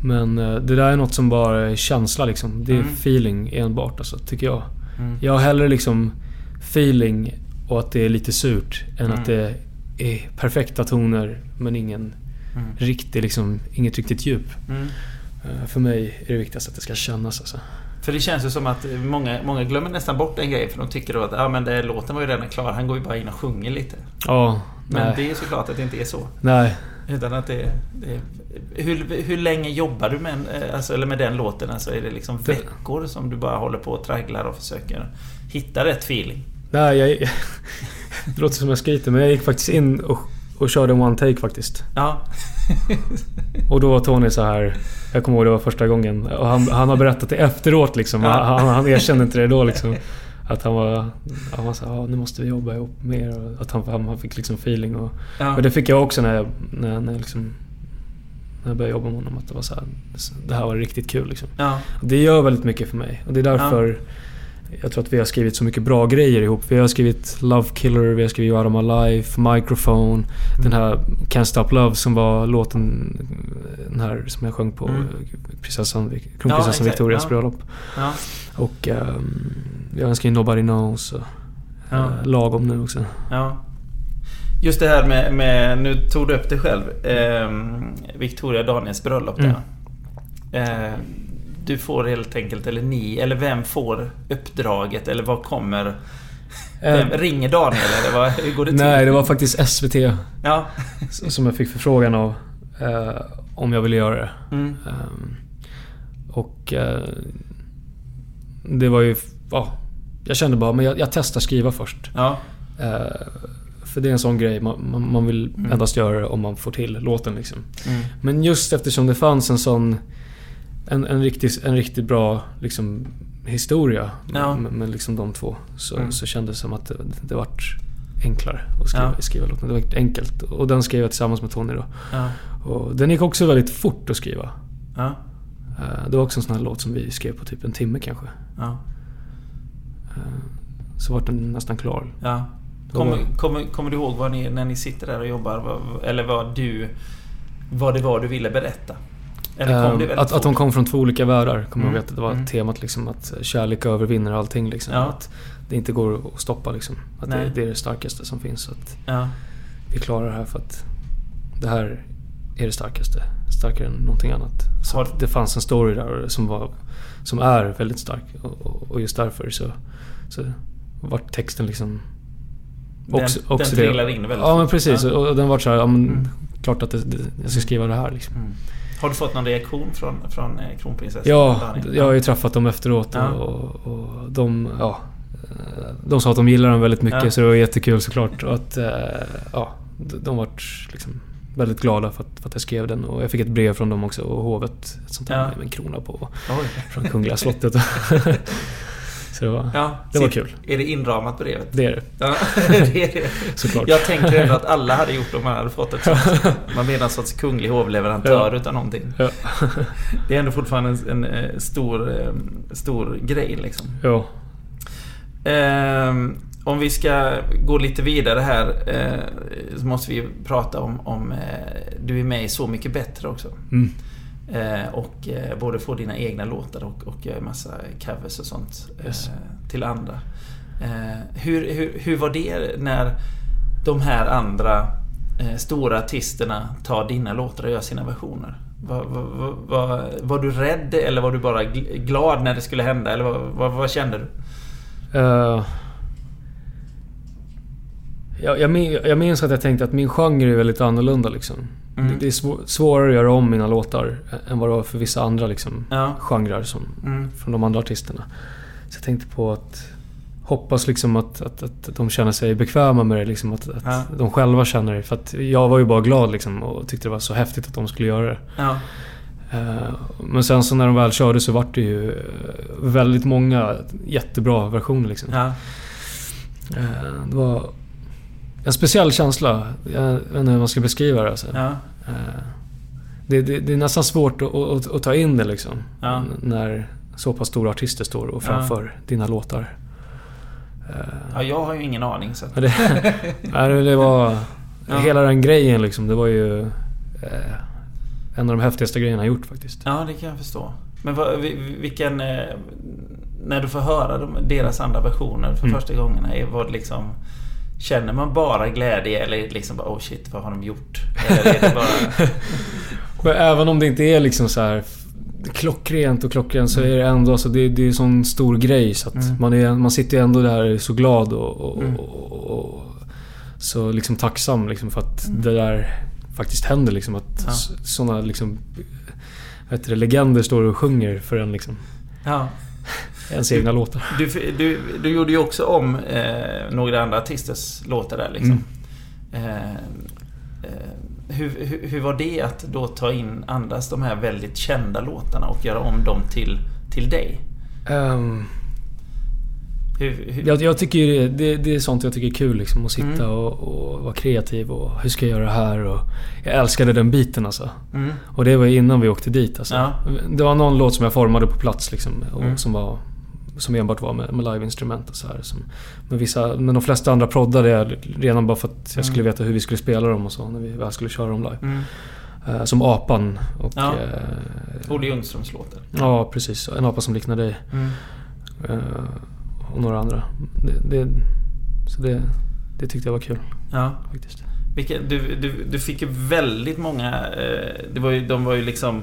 men eh, det där är något som bara är känsla liksom. Det är Mm. feeling enbart alltså, tycker jag. Mm. Jag har hellre liksom feeling och att det är lite surt än Mm. att det är perfekta toner men ingen Mm. riktig liksom, inget riktigt djup. Mm. Eh, För mig är det viktigast att det ska kännas alltså. För det känns ju som att många, många glömmer nästan bort den grejen för de tycker då att ja, men det, låten var ju redan klar. Han går ju bara in och sjunger lite. Ja, Men nej. det är såklart att det inte är så. Nej. Utan att det, det hur, hur länge jobbar du med, eh, alltså, eller med den låten? Alltså, är det liksom veckor som du bara håller på och tragglar och försöker hitta rätt feeling? Nej, jag... Det låter som jag skryter men jag gick faktiskt in och, och körde en one take faktiskt. Ja. Och då var Tony så här. Jag kommer ihåg det var första gången. Och han, han har berättat det efteråt liksom. Ja. Han, han erkände inte det då liksom. Att han var... Han var så här, "Ja, nu måste vi jobba ihop mer. Och att han, han, fick liksom feeling. Och, Ja. och det fick jag också när jag, när, när jag liksom... När jag började jobba med honom. Att det var så här, Det här var riktigt kul liksom. Ja. Det gör väldigt mycket för mig. Och det är därför Jag tror att vi har skrivit så mycket bra grejer ihop. Vi har skrivit Love Killer, vi har skrivit Out of My Life, Microphone. Den här Can't Stop Love som var låten den här som jag sjöng på Mm. prinsessan, Ja, kronprinsessan exakt. Victorias Ja. bröllop. Ja. Och um, jag önskar ju Nobody Knows. Och, Ja. eh, lagom nu också. Ja. Just det här med, med nu tog du upp det själv. ehm, Victoria Daniels bröllop där. Eh, du får helt enkelt, eller ni, eller vem får uppdraget? Eller vad kommer... Vem, Eh, ringer Daniel eller vad, hur går det till? Nej, det var faktiskt SVT Ja. som jag fick förfrågan av. eh, om jag ville göra det. Mm. Ehm, och eh, det var ju... Ja, jag kände bara, men jag, jag testar skriva först. Ja. Eh, för det är en sån grej man, man, vill endast göra det om man får till låten liksom. Mm. Men just eftersom det fanns en sån... En, en, riktigt, en riktigt bra liksom, historia Ja. med, med liksom de två. Så, Mm. så kändes det som att det, det vart enklare att skriva, Ja. skriva låten. Det var enkelt. Och den skrev jag tillsammans med Tony då. Ja. Och den gick också väldigt fort att skriva. Ja. Eh, Det var också en sån här låt som vi skrev på typ en timme kanske. Ja. Så var den nästan klar. ja. Kommer, kommer, kommer du ihåg vad ni, när ni sitter där och jobbar? Eller vad du... Vad det var du ville berätta? Eller Eh, väldigt att, att de kom från två olika världar. Kommer Mm. ihåg att det var Mm. temat liksom att kärlek övervinner allting liksom. Ja. Att det inte går att stoppa liksom. Att det, det är det starkaste som finns. Att Ja. vi klarar det här för att det här är det starkaste. Starkare än någonting annat. Så Har- det fanns en story där som, var, som är väldigt stark. Och, och- just därför så, så vart texten liksom... Den, den det. trillar in väldigt Ja men precis. Ja. Och, och den vart så här, ja men Mm. klart att det, det, jag ska skriva det här liksom. Mm. Har du fått någon reaktion från, från eh, kronprinsessan? Ja, jag har ju träffat dem efteråt Ja. och, och de, ja, eh, de sa att de gillar den väldigt mycket Ja. så det var jättekul såklart. Och att, eh, ja, de de vart liksom väldigt glada för att, för att jag skrev den. Och jag fick ett brev från dem också och hovet. Ett sånt där Ja. med en krona på. Oj. Från Kungliga slottet. så det var, Ja, det var kul. Är det inramat brevet? Det är det. Ja, det är det. Såklart. Jag tänker ändå att alla hade gjort om man hade fått ett sånt. Man blir någon sorts kunglig hovleverantör Ja. utan någonting. Ja. Det är ändå fortfarande en, en, eh, stor, eh, stor grej liksom. ja. Ehm, om vi ska gå lite vidare här eh, så måste vi prata om, om eh, du är med i Så Mycket Bättre också. Mm. Eh, och eh, både få dina egna låtar och, och göra massa covers och sånt eh, Yes. till andra. Hur, hur, hur var det när de här andra stora artisterna tar dina låtar och gör sina versioner? Var, var, var, var, du rädd eller var du bara gl- glad när det skulle hända? Eller vad, kände du? Eh, jag, jag minns att jag tänkte att min genre är väldigt annorlunda liksom. Mm. Det, är svå, svårare att göra om mina låtar än vad det var för vissa andra liksom, Ja. genrer som, Mm. från de andra artisterna. Så jag tänkte på att hoppas liksom att, att, att de känner sig bekväma med det. Liksom, att, att Ja. de själva känner det. För att jag var ju bara glad liksom, och tyckte det var så häftigt att de skulle göra det. Ja. Eh, Men sen så när de väl körde så vart det ju eh, väldigt många jättebra versioner liksom. Ja. Eh, Det var en speciell känsla. Jag vet inte hur man ska beskriva det. Alltså. Ja. Eh, Det, det, det är nästan svårt att, att, att ta in det liksom. Ja. När så pass stora artister står och framför dina låtar. Ja, jag har ju ingen aning så ja, det, det- det var... Ja. Hela den grejen liksom. Det var ju... Eh, en av de häftigaste grejerna jag gjort faktiskt. Ja, det kan jag förstå. Men vad, vi- vilken... eh, När du får höra de, deras andra versioner för Mm. första gångerna, är vad liksom... Känner man bara glädje eller liksom bara oh shit, vad har de gjort? Eller är det bara... Även om det inte är liksom så här klockrent och klockrent så är det ändå så det, det är en sån stor grej så att Mm. man, är, man sitter ändå där så glad och, och, Mm. och, och så liksom tacksam liksom för att Mm. det där faktiskt händer liksom. Att Ja. s- såna liksom vad heter det, legender står och sjunger för en liksom. Ja. Ens egna låtar. Du, du, du gjorde ju också om eh, några andra artisters låtar där liksom. Mm. Eh, eh, hur, hur, hur var det att då ta in andras de här väldigt kända låtarna och göra om dem till, till dig? Ehm, Hur, hur, jag, jag tycker det, det är sånt jag tycker är kul liksom. Att sitta Mm. och, och vara kreativ och hur ska jag göra det här? Och jag älskade den biten alltså. mm, Och det var innan vi åkte dit alltså. Ja. Det var någon låt som jag formade på plats liksom. Och Mm. som var som enbart var med, med liveinstrument och så här. Som, men, vissa, men de flesta andra proddade jag redan bara för att jag skulle Mm. veta hur vi skulle spela dem och så när vi väl skulle köra dem live. Mm. Eh, som Apan och... Ja. eh, Olle Ljungströms låtar. ja, precis. En apa som liknar dig. Mm. Eh, och några andra. Det, det, så det, det tyckte jag var kul Ja. faktiskt. Vilka, du, du, du fick ju väldigt många... Eh, det var ju, de var ju liksom...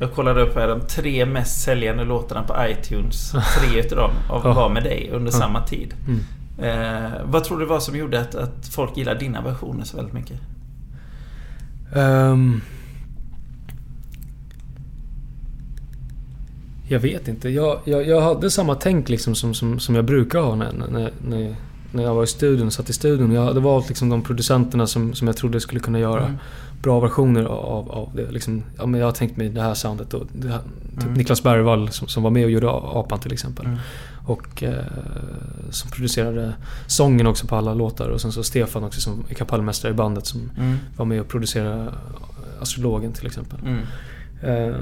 Jag kollade upp här, de tre mest säljande låtarna på iTunes. Tre utav dem av- var med dig under samma tid. Mm. Eh, vad tror du var som gjorde att, att folk gillade dina versioner så väldigt mycket? Ehm, jag vet inte. Jag, jag, jag hade samma tänk liksom som, som, som jag brukar ha när, när, när, när jag var i studion, satt i studion. Jag hade valt liksom de producenterna som, som jag trodde skulle kunna göra Mm. Bra versioner av, av det. Liksom, ja, men jag har tänkt mig det här soundet och det här, typ Mm. Niklas Bergvall som, som var med och gjorde Apan till exempel. Mm. Och eh, som producerade sången också på alla låtar. Och sen så Stefan också som är kapellmästare i bandet som Mm. var med och producerade Astrologen till exempel. Mm. Eh,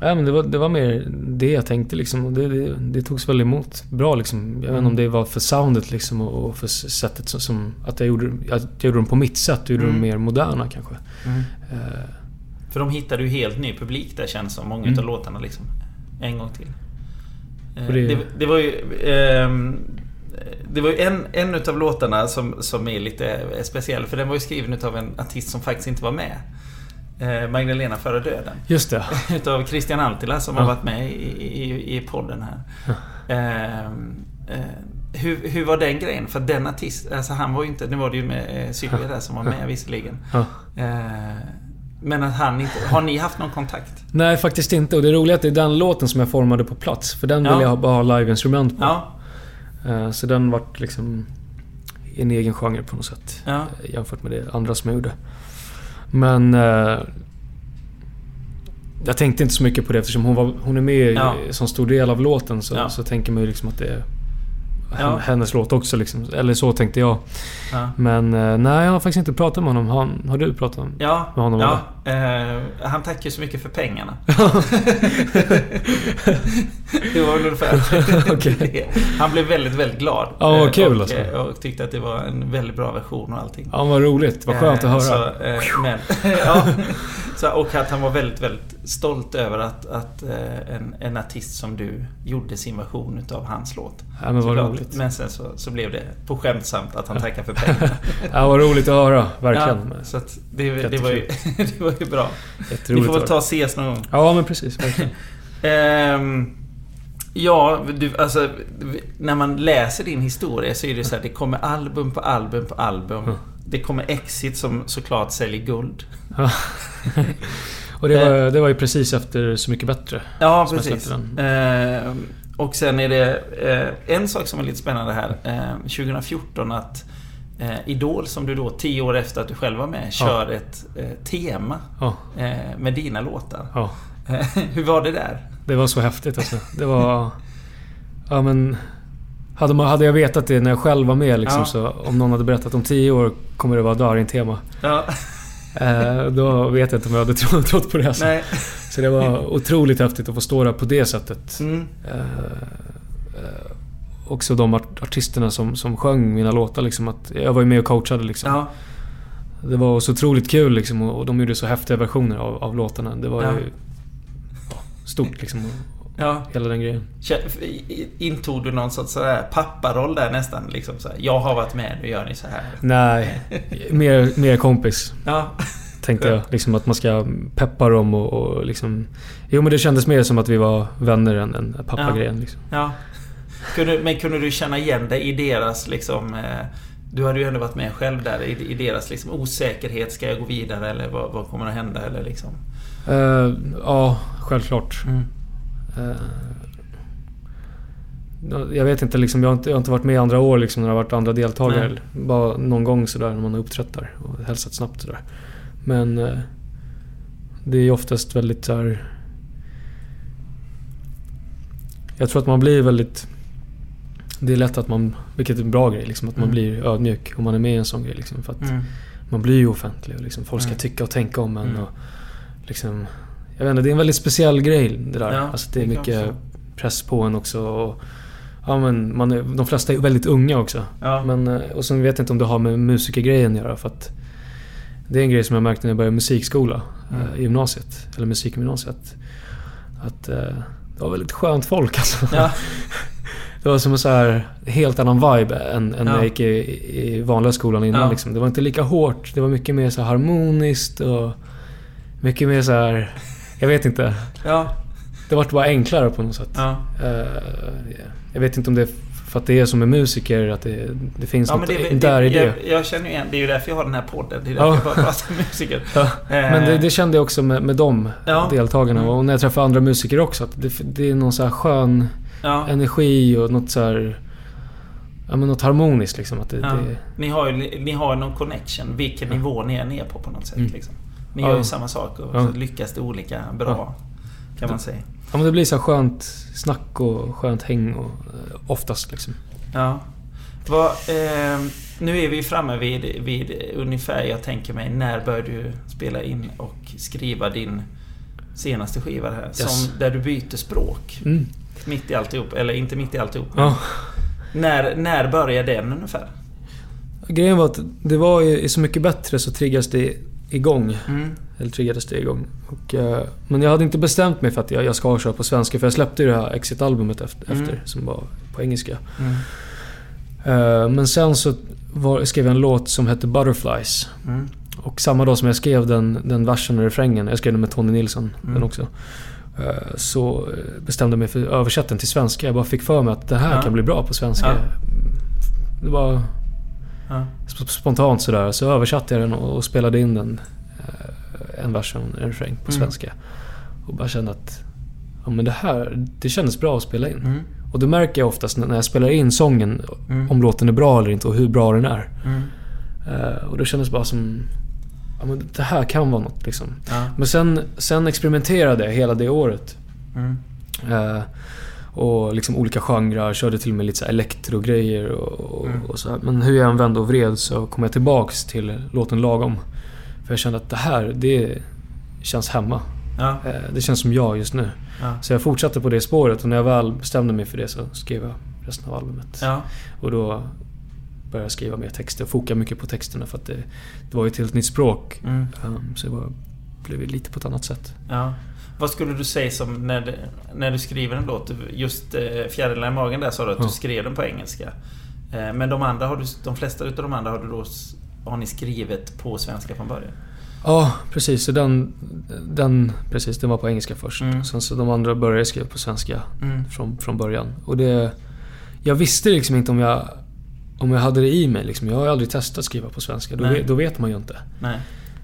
ja, men det, var, det var mer det jag tänkte liksom. Och det, det, det togs väl emot bra liksom. Jag vet inte Mm. om det var för soundet liksom och, och för sättet som, som... Att jag gjorde, att jag gjorde dem på mitt sätt och gjorde Mm. dem mer moderna kanske. Mm. Eh, För de hittade ju helt ny publik där känns som. Många Mm. utav låtarna liksom. En gång till. Och det- Det, det var ju... ehm, det var ju en, en utav låtarna som, som är lite speciell. För den var ju skriven utav en artist som faktiskt inte var med. Eh, Magdalena före döden. just det. Utav Christian Altila som Ja. har varit med i, i, i podden här. Ehm, eh, hur, hur var den grejen? För den artist, alltså han var ju inte, nu var det ju med eh, Sylvia där som var med visserligen. Ja. Eh, men att han inte, har ni haft någon kontakt? Nej, faktiskt inte. Och det roliga är att det är den låten som jag formade på plats. För den Ja. ville jag bara ha live-instrument på. Ja, Eh, Så den vart liksom en egen genre på något sätt. ja, Jämfört med det andra som jag gjorde. Men... Eh, jag tänkte inte så mycket på det eftersom hon, var, hon är med Ja. i som stor del av låten. Så, Ja. så tänker man ju liksom att det är Ja. hennes låt också. Liksom. Eller så tänkte jag. ja. Men eh, nej, jag har faktiskt inte pratat med honom. Han, har du pratat med honom? ja eh, han tackar ju så mycket för pengarna. det var väl ungefär det. Han blev väldigt, väldigt glad. Ja, vad Eh, kul och, alltså. eh, och tyckte att det var en väldigt bra version och allting. Ja, vad roligt. Vad skönt Eh, att höra. Så, eh, men, ja, så, och att han var väldigt, väldigt stolt över att, att eh, en, en artist som du gjorde sin version utav hans låt. Ja, men vad Såklart. roligt. Men sen så, så blev det på skämtsamt att han tackar för pengarna. Ja, vad roligt att höra. Verkligen. Ja, så att det, det, var ju, det var ju bra. Jätteroligt får väl ta och ses någon gång. Ja, men precis. Verkligen. Ehm, ja, du, alltså, när man läser din historia så är det så här, det kommer album på album på album. Mm. Det kommer Exit som såklart säljer guld. Och det var, det var ju precis efter Så Mycket Bättre. Ja, precis. Ehm, och sen är det eh, en sak som är lite spännande här. Eh, 2014 att eh, Idol, som du då, tio år efter att du själv var med, kör ett eh, tema Ja, eh, med dina låtar. ja. Eh, Hur var det där? Det var så häftigt alltså. Det var... Ja men... Hade, man, hade jag vetat det när jag själv var med liksom, Ja. så om någon hade berättat om tio år kommer det vara Darin-tema. Ja, Eh, då vet jag inte om jag hade trott, trott på det. Alltså. nej. Så det var otroligt häftigt att få stå där på det sättet. Mm. Också de art- artisterna som, som sjöng mina låtar liksom. Att jag var ju med och coachade liksom. Ja, Det var så otroligt kul liksom och och de gjorde så häftiga versioner av, av låtarna. Det var Ja. ju ja, stort liksom. ja. Hela den grejen. Intog du någon sorts sådär papparoll där nästan? Liksom så här, jag har varit med, nu gör ni så här. Nej, mer, mer kompis. Ja, Tänkte jag. Liksom att man ska peppa dem och, och liksom... Jo men det kändes mer som att vi var vänner än, än pappagrejen liksom. ja. Kunde, men kunde du känna igen dig i deras liksom... Eh, du hade ju ändå varit med själv där i, i deras liksom osäkerhet. Ska jag gå vidare eller vad, vad kommer att hända eller liksom? Eh, ja, självklart. Mm. Eh, jag vet inte liksom, jag har inte, jag har inte varit med andra år liksom när det har varit andra deltagare. Nej. Bara någon gång sådär när man har uppträtt där och hälsat snabbt sådär. Men eh, det är oftast väldigt så här. Jag tror att man blir väldigt... Det är lätt att man, vilket är en bra grej, liksom, att man Mm. blir ödmjuk om man är med i en sån grej. Liksom, för att Mm. man blir ju offentlig och liksom, folk ska Mm. tycka och tänka om en. Mm. Och, liksom, Jag vet inte, det är en väldigt speciell grej det där. Ja, alltså det är mycket press på en också. Och, ja, men man är, de flesta är väldigt unga också. Ja. Men, eh, och sen vet jag inte om det har med musikergrejen att göra. För att det är en grej som jag märkte när jag började musikskola Mm. eh, i gymnasiet. Eller musikgymnasiet. Att eh, det var väldigt skönt folk alltså. Ja. Det var som en så här helt annan vibe än, än när Ja. jag gick i, i vanliga skolan innan. Ja. Liksom. Det var inte lika hårt. Det var mycket mer så harmoniskt och mycket mer så här... Jag vet inte. Ja. Det var bara enklare på något sätt. Ja. Eh, jag vet inte om det är för att det är som med musiker, att det, det finns Ja, något det, där i det. Jag, jag känner ju igen, det är ju därför jag har den här podden. Det är därför Ja. jag pratar med musiker. Ja, men det, det kände jag också med, med de deltagarna. Mm. Och när jag träffar andra musiker också. Att det, det är någon så här skön Ja. energi och något så här... Ja men något harmoniskt liksom. Att det, Ja. det, Ni har ju ni har någon connection, vilken nivå ni är på på något sätt. Mm. Liksom. Ni Ja. gör ju samma sak och Ja. så lyckas det olika bra. Kan man säga. ja, men det blir så skönt snack och skönt häng och, eh, oftast liksom. Ja. Vad, eh, nu är vi framme vid, vid ungefär, jag tänker mig, när började du spela in och skriva din senaste skiva här? Yes. Som, där du byter språk. Mm. Mitt i alltihop, eller inte mitt i alltihop. Ja. När, när började den ungefär? Grejen var att det var i, Så Mycket Bättre så triggades det igång. Mm. Eller triggades det igång. Och, eh, men jag hade inte bestämt mig för att jag, jag ska köra på svenska. För jag släppte ju det här Exit-albumet efter, Mm. som var på engelska. Mm. Eh, men sen så var, skrev jag en låt som hette Butterflies. Mm. Och samma dag som jag skrev den, den versen och refrängen, jag skrev den med Tony Nilsson, Mm. den också. Eh, Så eh, bestämde jag mig för att översätta den till svenska. Jag bara fick för mig att det här Ja. kan bli bra på svenska. Ja. Det var Ja. sp- spontant sådär. Så översatte jag den och, spelade in den. eh, En vers och en refräng på Mm. svenska. Och bara kände att ja, men det här, det kändes bra att spela in. Mm. Och då märker jag oftast när jag spelar in sången Mm. om låten är bra eller inte och hur bra den är. Mm. Och då kändes det bara som... Ja, men det här kan vara något liksom. Ja. Men sen, sen experimenterade jag hela det året. Mm. Eh, och liksom olika genrer. Körde till och med lite så elektrogrejer och, Mm. och så här. Men hur jag än vände och vred så kom jag tillbaks till låten Lagom. För jag kände att det här, det känns hemma. Ja. Eh, det känns som jag just nu. Ja. Så jag fortsatte på det spåret och när jag väl bestämde mig för det så skrev jag resten av albumet. Och då började skriva mer texter och foka mycket på texterna för att det, det var ju ett helt nytt språk. Mm. Um, så det var, blev lite på ett annat sätt. Ja. Vad skulle du säga som när, det- när du skriver en låt? Just eh, Fjärilar i magen där sa du att Ja. du skrev den på engelska. Eh, men de andra har du, de flesta utav de andra har du då har ni skrivit på svenska från början? Ja, precis. Så den, den, precis, den var på engelska först. Mm. Sen så de andra började skriva på svenska Mm. från, från början. Och det... Jag visste liksom inte om jag, om jag hade det i mig. Liksom. Jag har aldrig testat att skriva på svenska. Då, vet, då vet man ju inte. Nej.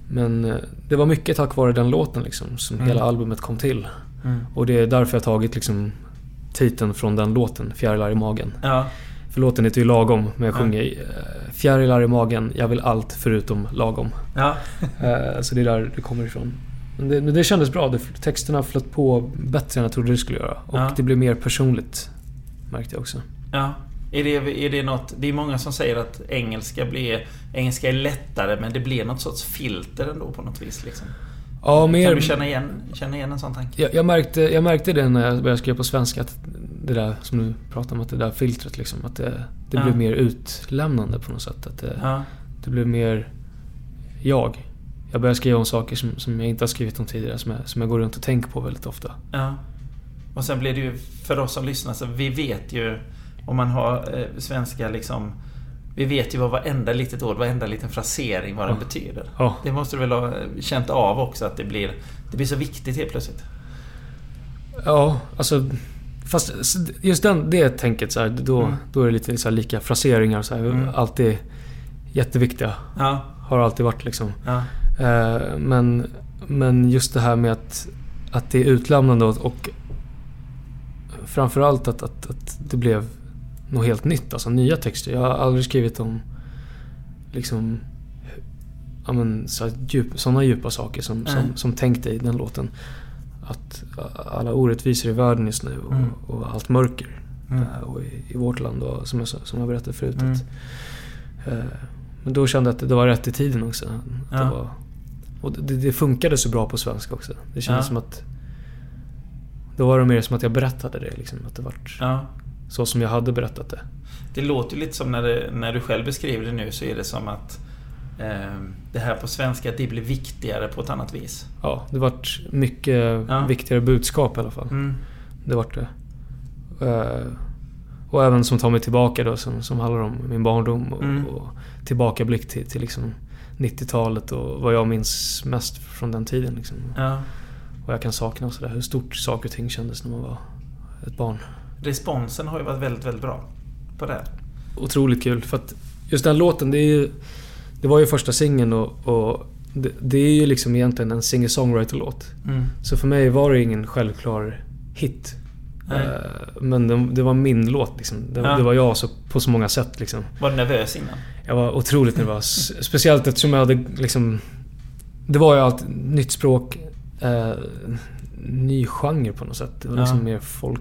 Men eh, det var mycket tack vare den låten liksom, som Mm. hela albumet kom till. Mm. Och det är därför jag har tagit liksom, titeln från den låten, Fjärilar i magen. Ja. För låten heter ju Lagom, men jag Ja. sjunger eh, Fjärilar i magen, jag vill allt förutom lagom. Ja. Eh, Så det är där det kommer ifrån. Men det, men det kändes bra. Det, texterna flöt på bättre än jag trodde det skulle göra. Och Ja. det blev mer personligt. Märkte jag också. Ja. Är det, är det något... Det är många som säger att engelska blir... Engelska är lättare men det blir något sorts filter ändå på något vis liksom. Ja, mer... Kan du känna igen, känna igen en sån tanke? jag, jag, märkte, jag märkte det när jag började skriva på svenska. Att det där som du pratar om, att det där filtret liksom. Att det, det Ja. blev mer utlämnande på något sätt. Att det, Ja. det blev mer jag. Jag började skriva om saker som, som jag inte har skrivit om tidigare. Som jag, som jag går runt och tänker på väldigt ofta. Ja. Och sen blir det ju, för oss som lyssnar, så vi vet ju om man har eh, svenska liksom... Vi vet ju vad varenda litet ord, varenda liten frasering, vad den Ja. betyder. Ja. Det måste du väl ha känt av också, att det blir, det blir så viktigt helt plötsligt. Ja, alltså... Fast just den, det tänket så här, då, Mm. då är det lite så här lika fraseringar så här, Mm. Alltid jätteviktiga. Ja. Har alltid varit liksom. Ja. Eh, men, men just det här med att, att det är utlämnande och, och framförallt att, att, att det blev något helt nytt. Alltså nya texter. Jag har aldrig skrivit om liksom ja, men, så djup, sådana djupa saker som, Nej. som, som tänkte i den låten. Att alla orättvisor i världen just nu och, Mm. och allt mörker. Mm. eh, Och i, i vårt land och som jag, som jag berättade förut. Mm. Att, eh, men då kände jag att det var rätt i tiden också. Ja. det var, Och det, det funkade så bra på svenska också. Det kändes Ja. som att... Då var det mer som att jag berättade det liksom. Att det vart Ja. Så som jag hade berättat det. Det låter ju lite som när, det, när du själv beskriver det nu så är det som att eh, det här på svenska, det blir viktigare på ett annat vis. Ja, det vart mycket Ja. viktigare budskap i alla fall. Mm. Det vart det. Eh, och även som tar mig tillbaka då, som, som handlar om min barndom och, Mm. och tillbakablick till, till liksom 90-talet och vad jag minns mest från den tiden. Liksom. Ja. Och jag kan sakna och sådär, hur stort saker och ting kändes när man var ett barn. Responsen har ju varit väldigt, väldigt bra på det här. Otroligt kul, för att just den låten, det är ju... Det var ju första singeln och, och det, det är ju liksom egentligen en singer-songwriter-låt. Mm. Så för mig var det ingen självklar hit. Nej. Eh, Men det, det var min låt liksom. Det, Ja. det var jag så, på så många sätt liksom. Var du nervös innan? Jag var otroligt nervös. Speciellt eftersom jag hade liksom... Det var ju allt nytt språk. Eh, ny genre på något sätt. Det var liksom Ja. mer folk...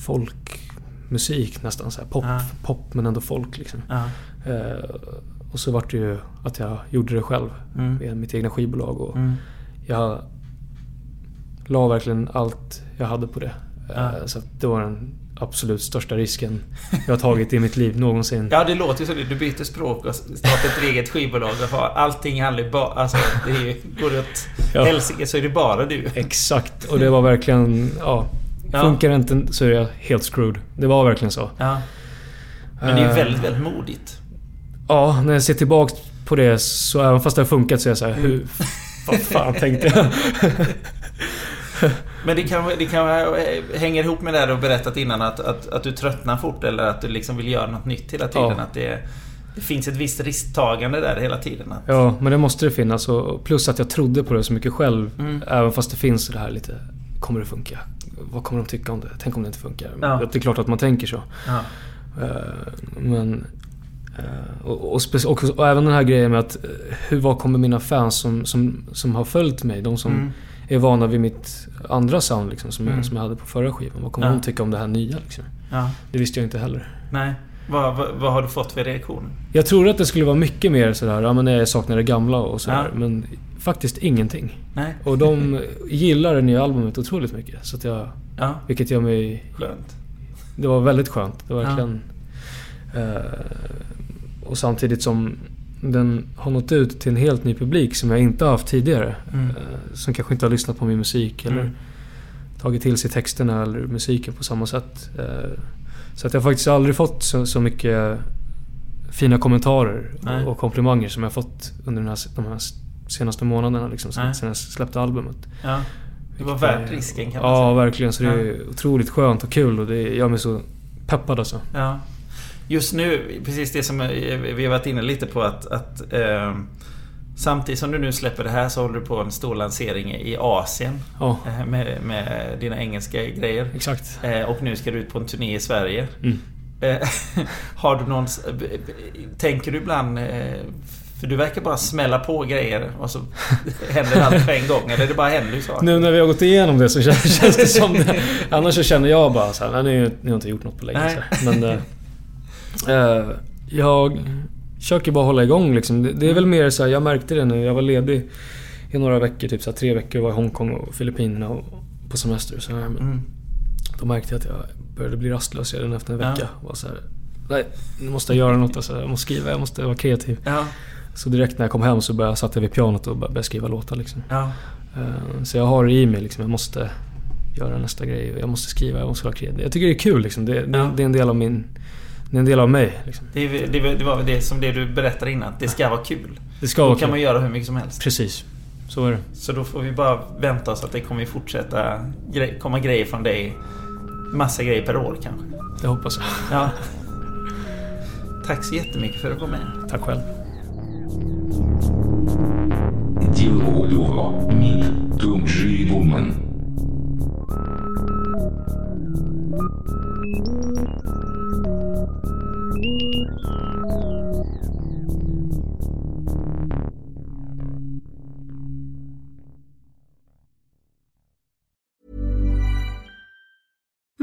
Folkmusik nästan. Så här. Pop, Ja. pop men ändå folk liksom. Ja. Eh, och så vart det ju att jag gjorde det själv. Mm. Med mitt egna skivbolag. Och Mm. jag la verkligen allt jag hade på det. Eh, Ja. Så att det var den absolut största risken jag har tagit i mitt liv någonsin. Ja, det låter ju så. Du byter språk och startar ett eget skivbolag och har allting handlar ju bara... Alltså, det är ju... Går det åt Ja. helsike så är det bara du. Exakt. Och det var verkligen... Ja. Ja. Funkar det inte så är jag helt screwed. Det var verkligen så. Ja. Men det är ju Eh, väldigt, väldigt modigt. Ja, när jag ser tillbaks på det så även fast det har funkat så är jag såhär, hur... Vad fan tänkte jag? Men det kan, det kan hänga ihop med det du har berättat innan att, att, att du tröttnar fort eller att du liksom vill göra något nytt hela tiden. Ja. Att det, det finns ett visst risktagande där hela tiden. Att, Ja, men det måste det finnas. Och plus att jag trodde på det så mycket själv. Mm. Även fast det finns det här lite... Kommer det funka? Vad kommer de tycka om det? Tänk om det inte funkar? Ja. Det är klart att man tänker så. ja. Eh, Men... eh, Och, och, och, och även den här grejen med att eh, hur, vad kommer mina fans som, som, som har följt mig, de som Mm. är vana vid mitt andra sound liksom, som, Mm. jag, som jag hade på förra skivan. Vad kommer Ja. de tycka om det här nya liksom? Det visste jag inte heller. Nej. Vad, vad, vad har du fått för reaktioner? Jag trodde att det skulle vara mycket mer sådär, ja men jag saknar det gamla och sådär. Ja. Men faktiskt ingenting. Nej. Och de gillar det nya albumet otroligt mycket. Så att jag, Ja, vilket gör mig... skönt. Det var väldigt skönt. Det var verkligen... Eh, och samtidigt som den har nått ut till en helt ny publik som jag inte har haft tidigare. Mm. Eh, som kanske inte har lyssnat på min musik eller Mm. tagit till sig texterna eller musiken på samma sätt. Eh, så att jag har faktiskt aldrig fått så, så mycket fina kommentarer Nej. och, komplimanger som jag fått under den här, de här senaste månaderna liksom, sen, sen jag släppte albumet. Ja. Det var värt är- risken kan man Ja, säga. verkligen. Så det är otroligt skönt och kul och det gör mig så peppad alltså. Ja. Just nu, precis det som vi har varit inne lite på att, att eh, Samtidigt som du nu släpper det här så håller du på en stor lansering i Asien. Eh, Med, med dina engelska grejer. exakt. Eh, och nu ska du ut på en turné i Sverige. Mm. Eh, har du någon... Tänker du ibland... För du verkar bara smälla på grejer och så händer allt på en gång. Eller det bara händer ju så. Nu när vi har gått igenom det så känns, det som det. Annars så känner jag bara så här, nej ni, har inte gjort något på länge. Men eh, jag försöker bara hålla igång liksom. Det, det är väl mer så här, jag märkte det nu. Jag var ledig i några veckor, typ så här, tre veckor. var i Hongkong och Filippinerna och, på semester. Så här, men Mm. Då märkte jag att jag började bli rastlös redan efter en Ja. vecka. Var så här, nej, nu måste jag göra något. Alltså, jag måste skriva, jag måste vara kreativ. Ja, Så direkt när jag kom hem så började jag satt jag vid pianot och började skriva låtar liksom. ja. Eh, Så jag har det i mig liksom. Jag måste göra nästa grej. Jag måste skriva, jag måste vara kreativ. Jag tycker det är kul liksom. Det, det, Ja. det är en del av min... Det är en del av mig liksom. Det, är- det, var- det var väl det som det du berättade innan. Det ska vara kul. Det ska Då vara kan kul. man göra hur mycket som helst. Precis. Så är det. Så då får vi bara vänta oss att det kommer fortsätta gre- komma grejer från dig. Massa grejer per år kanske. Det hoppas jag. Ja. Tack så jättemycket för att du var med. Tack själv. Диалогово Мид Думжи Вумен.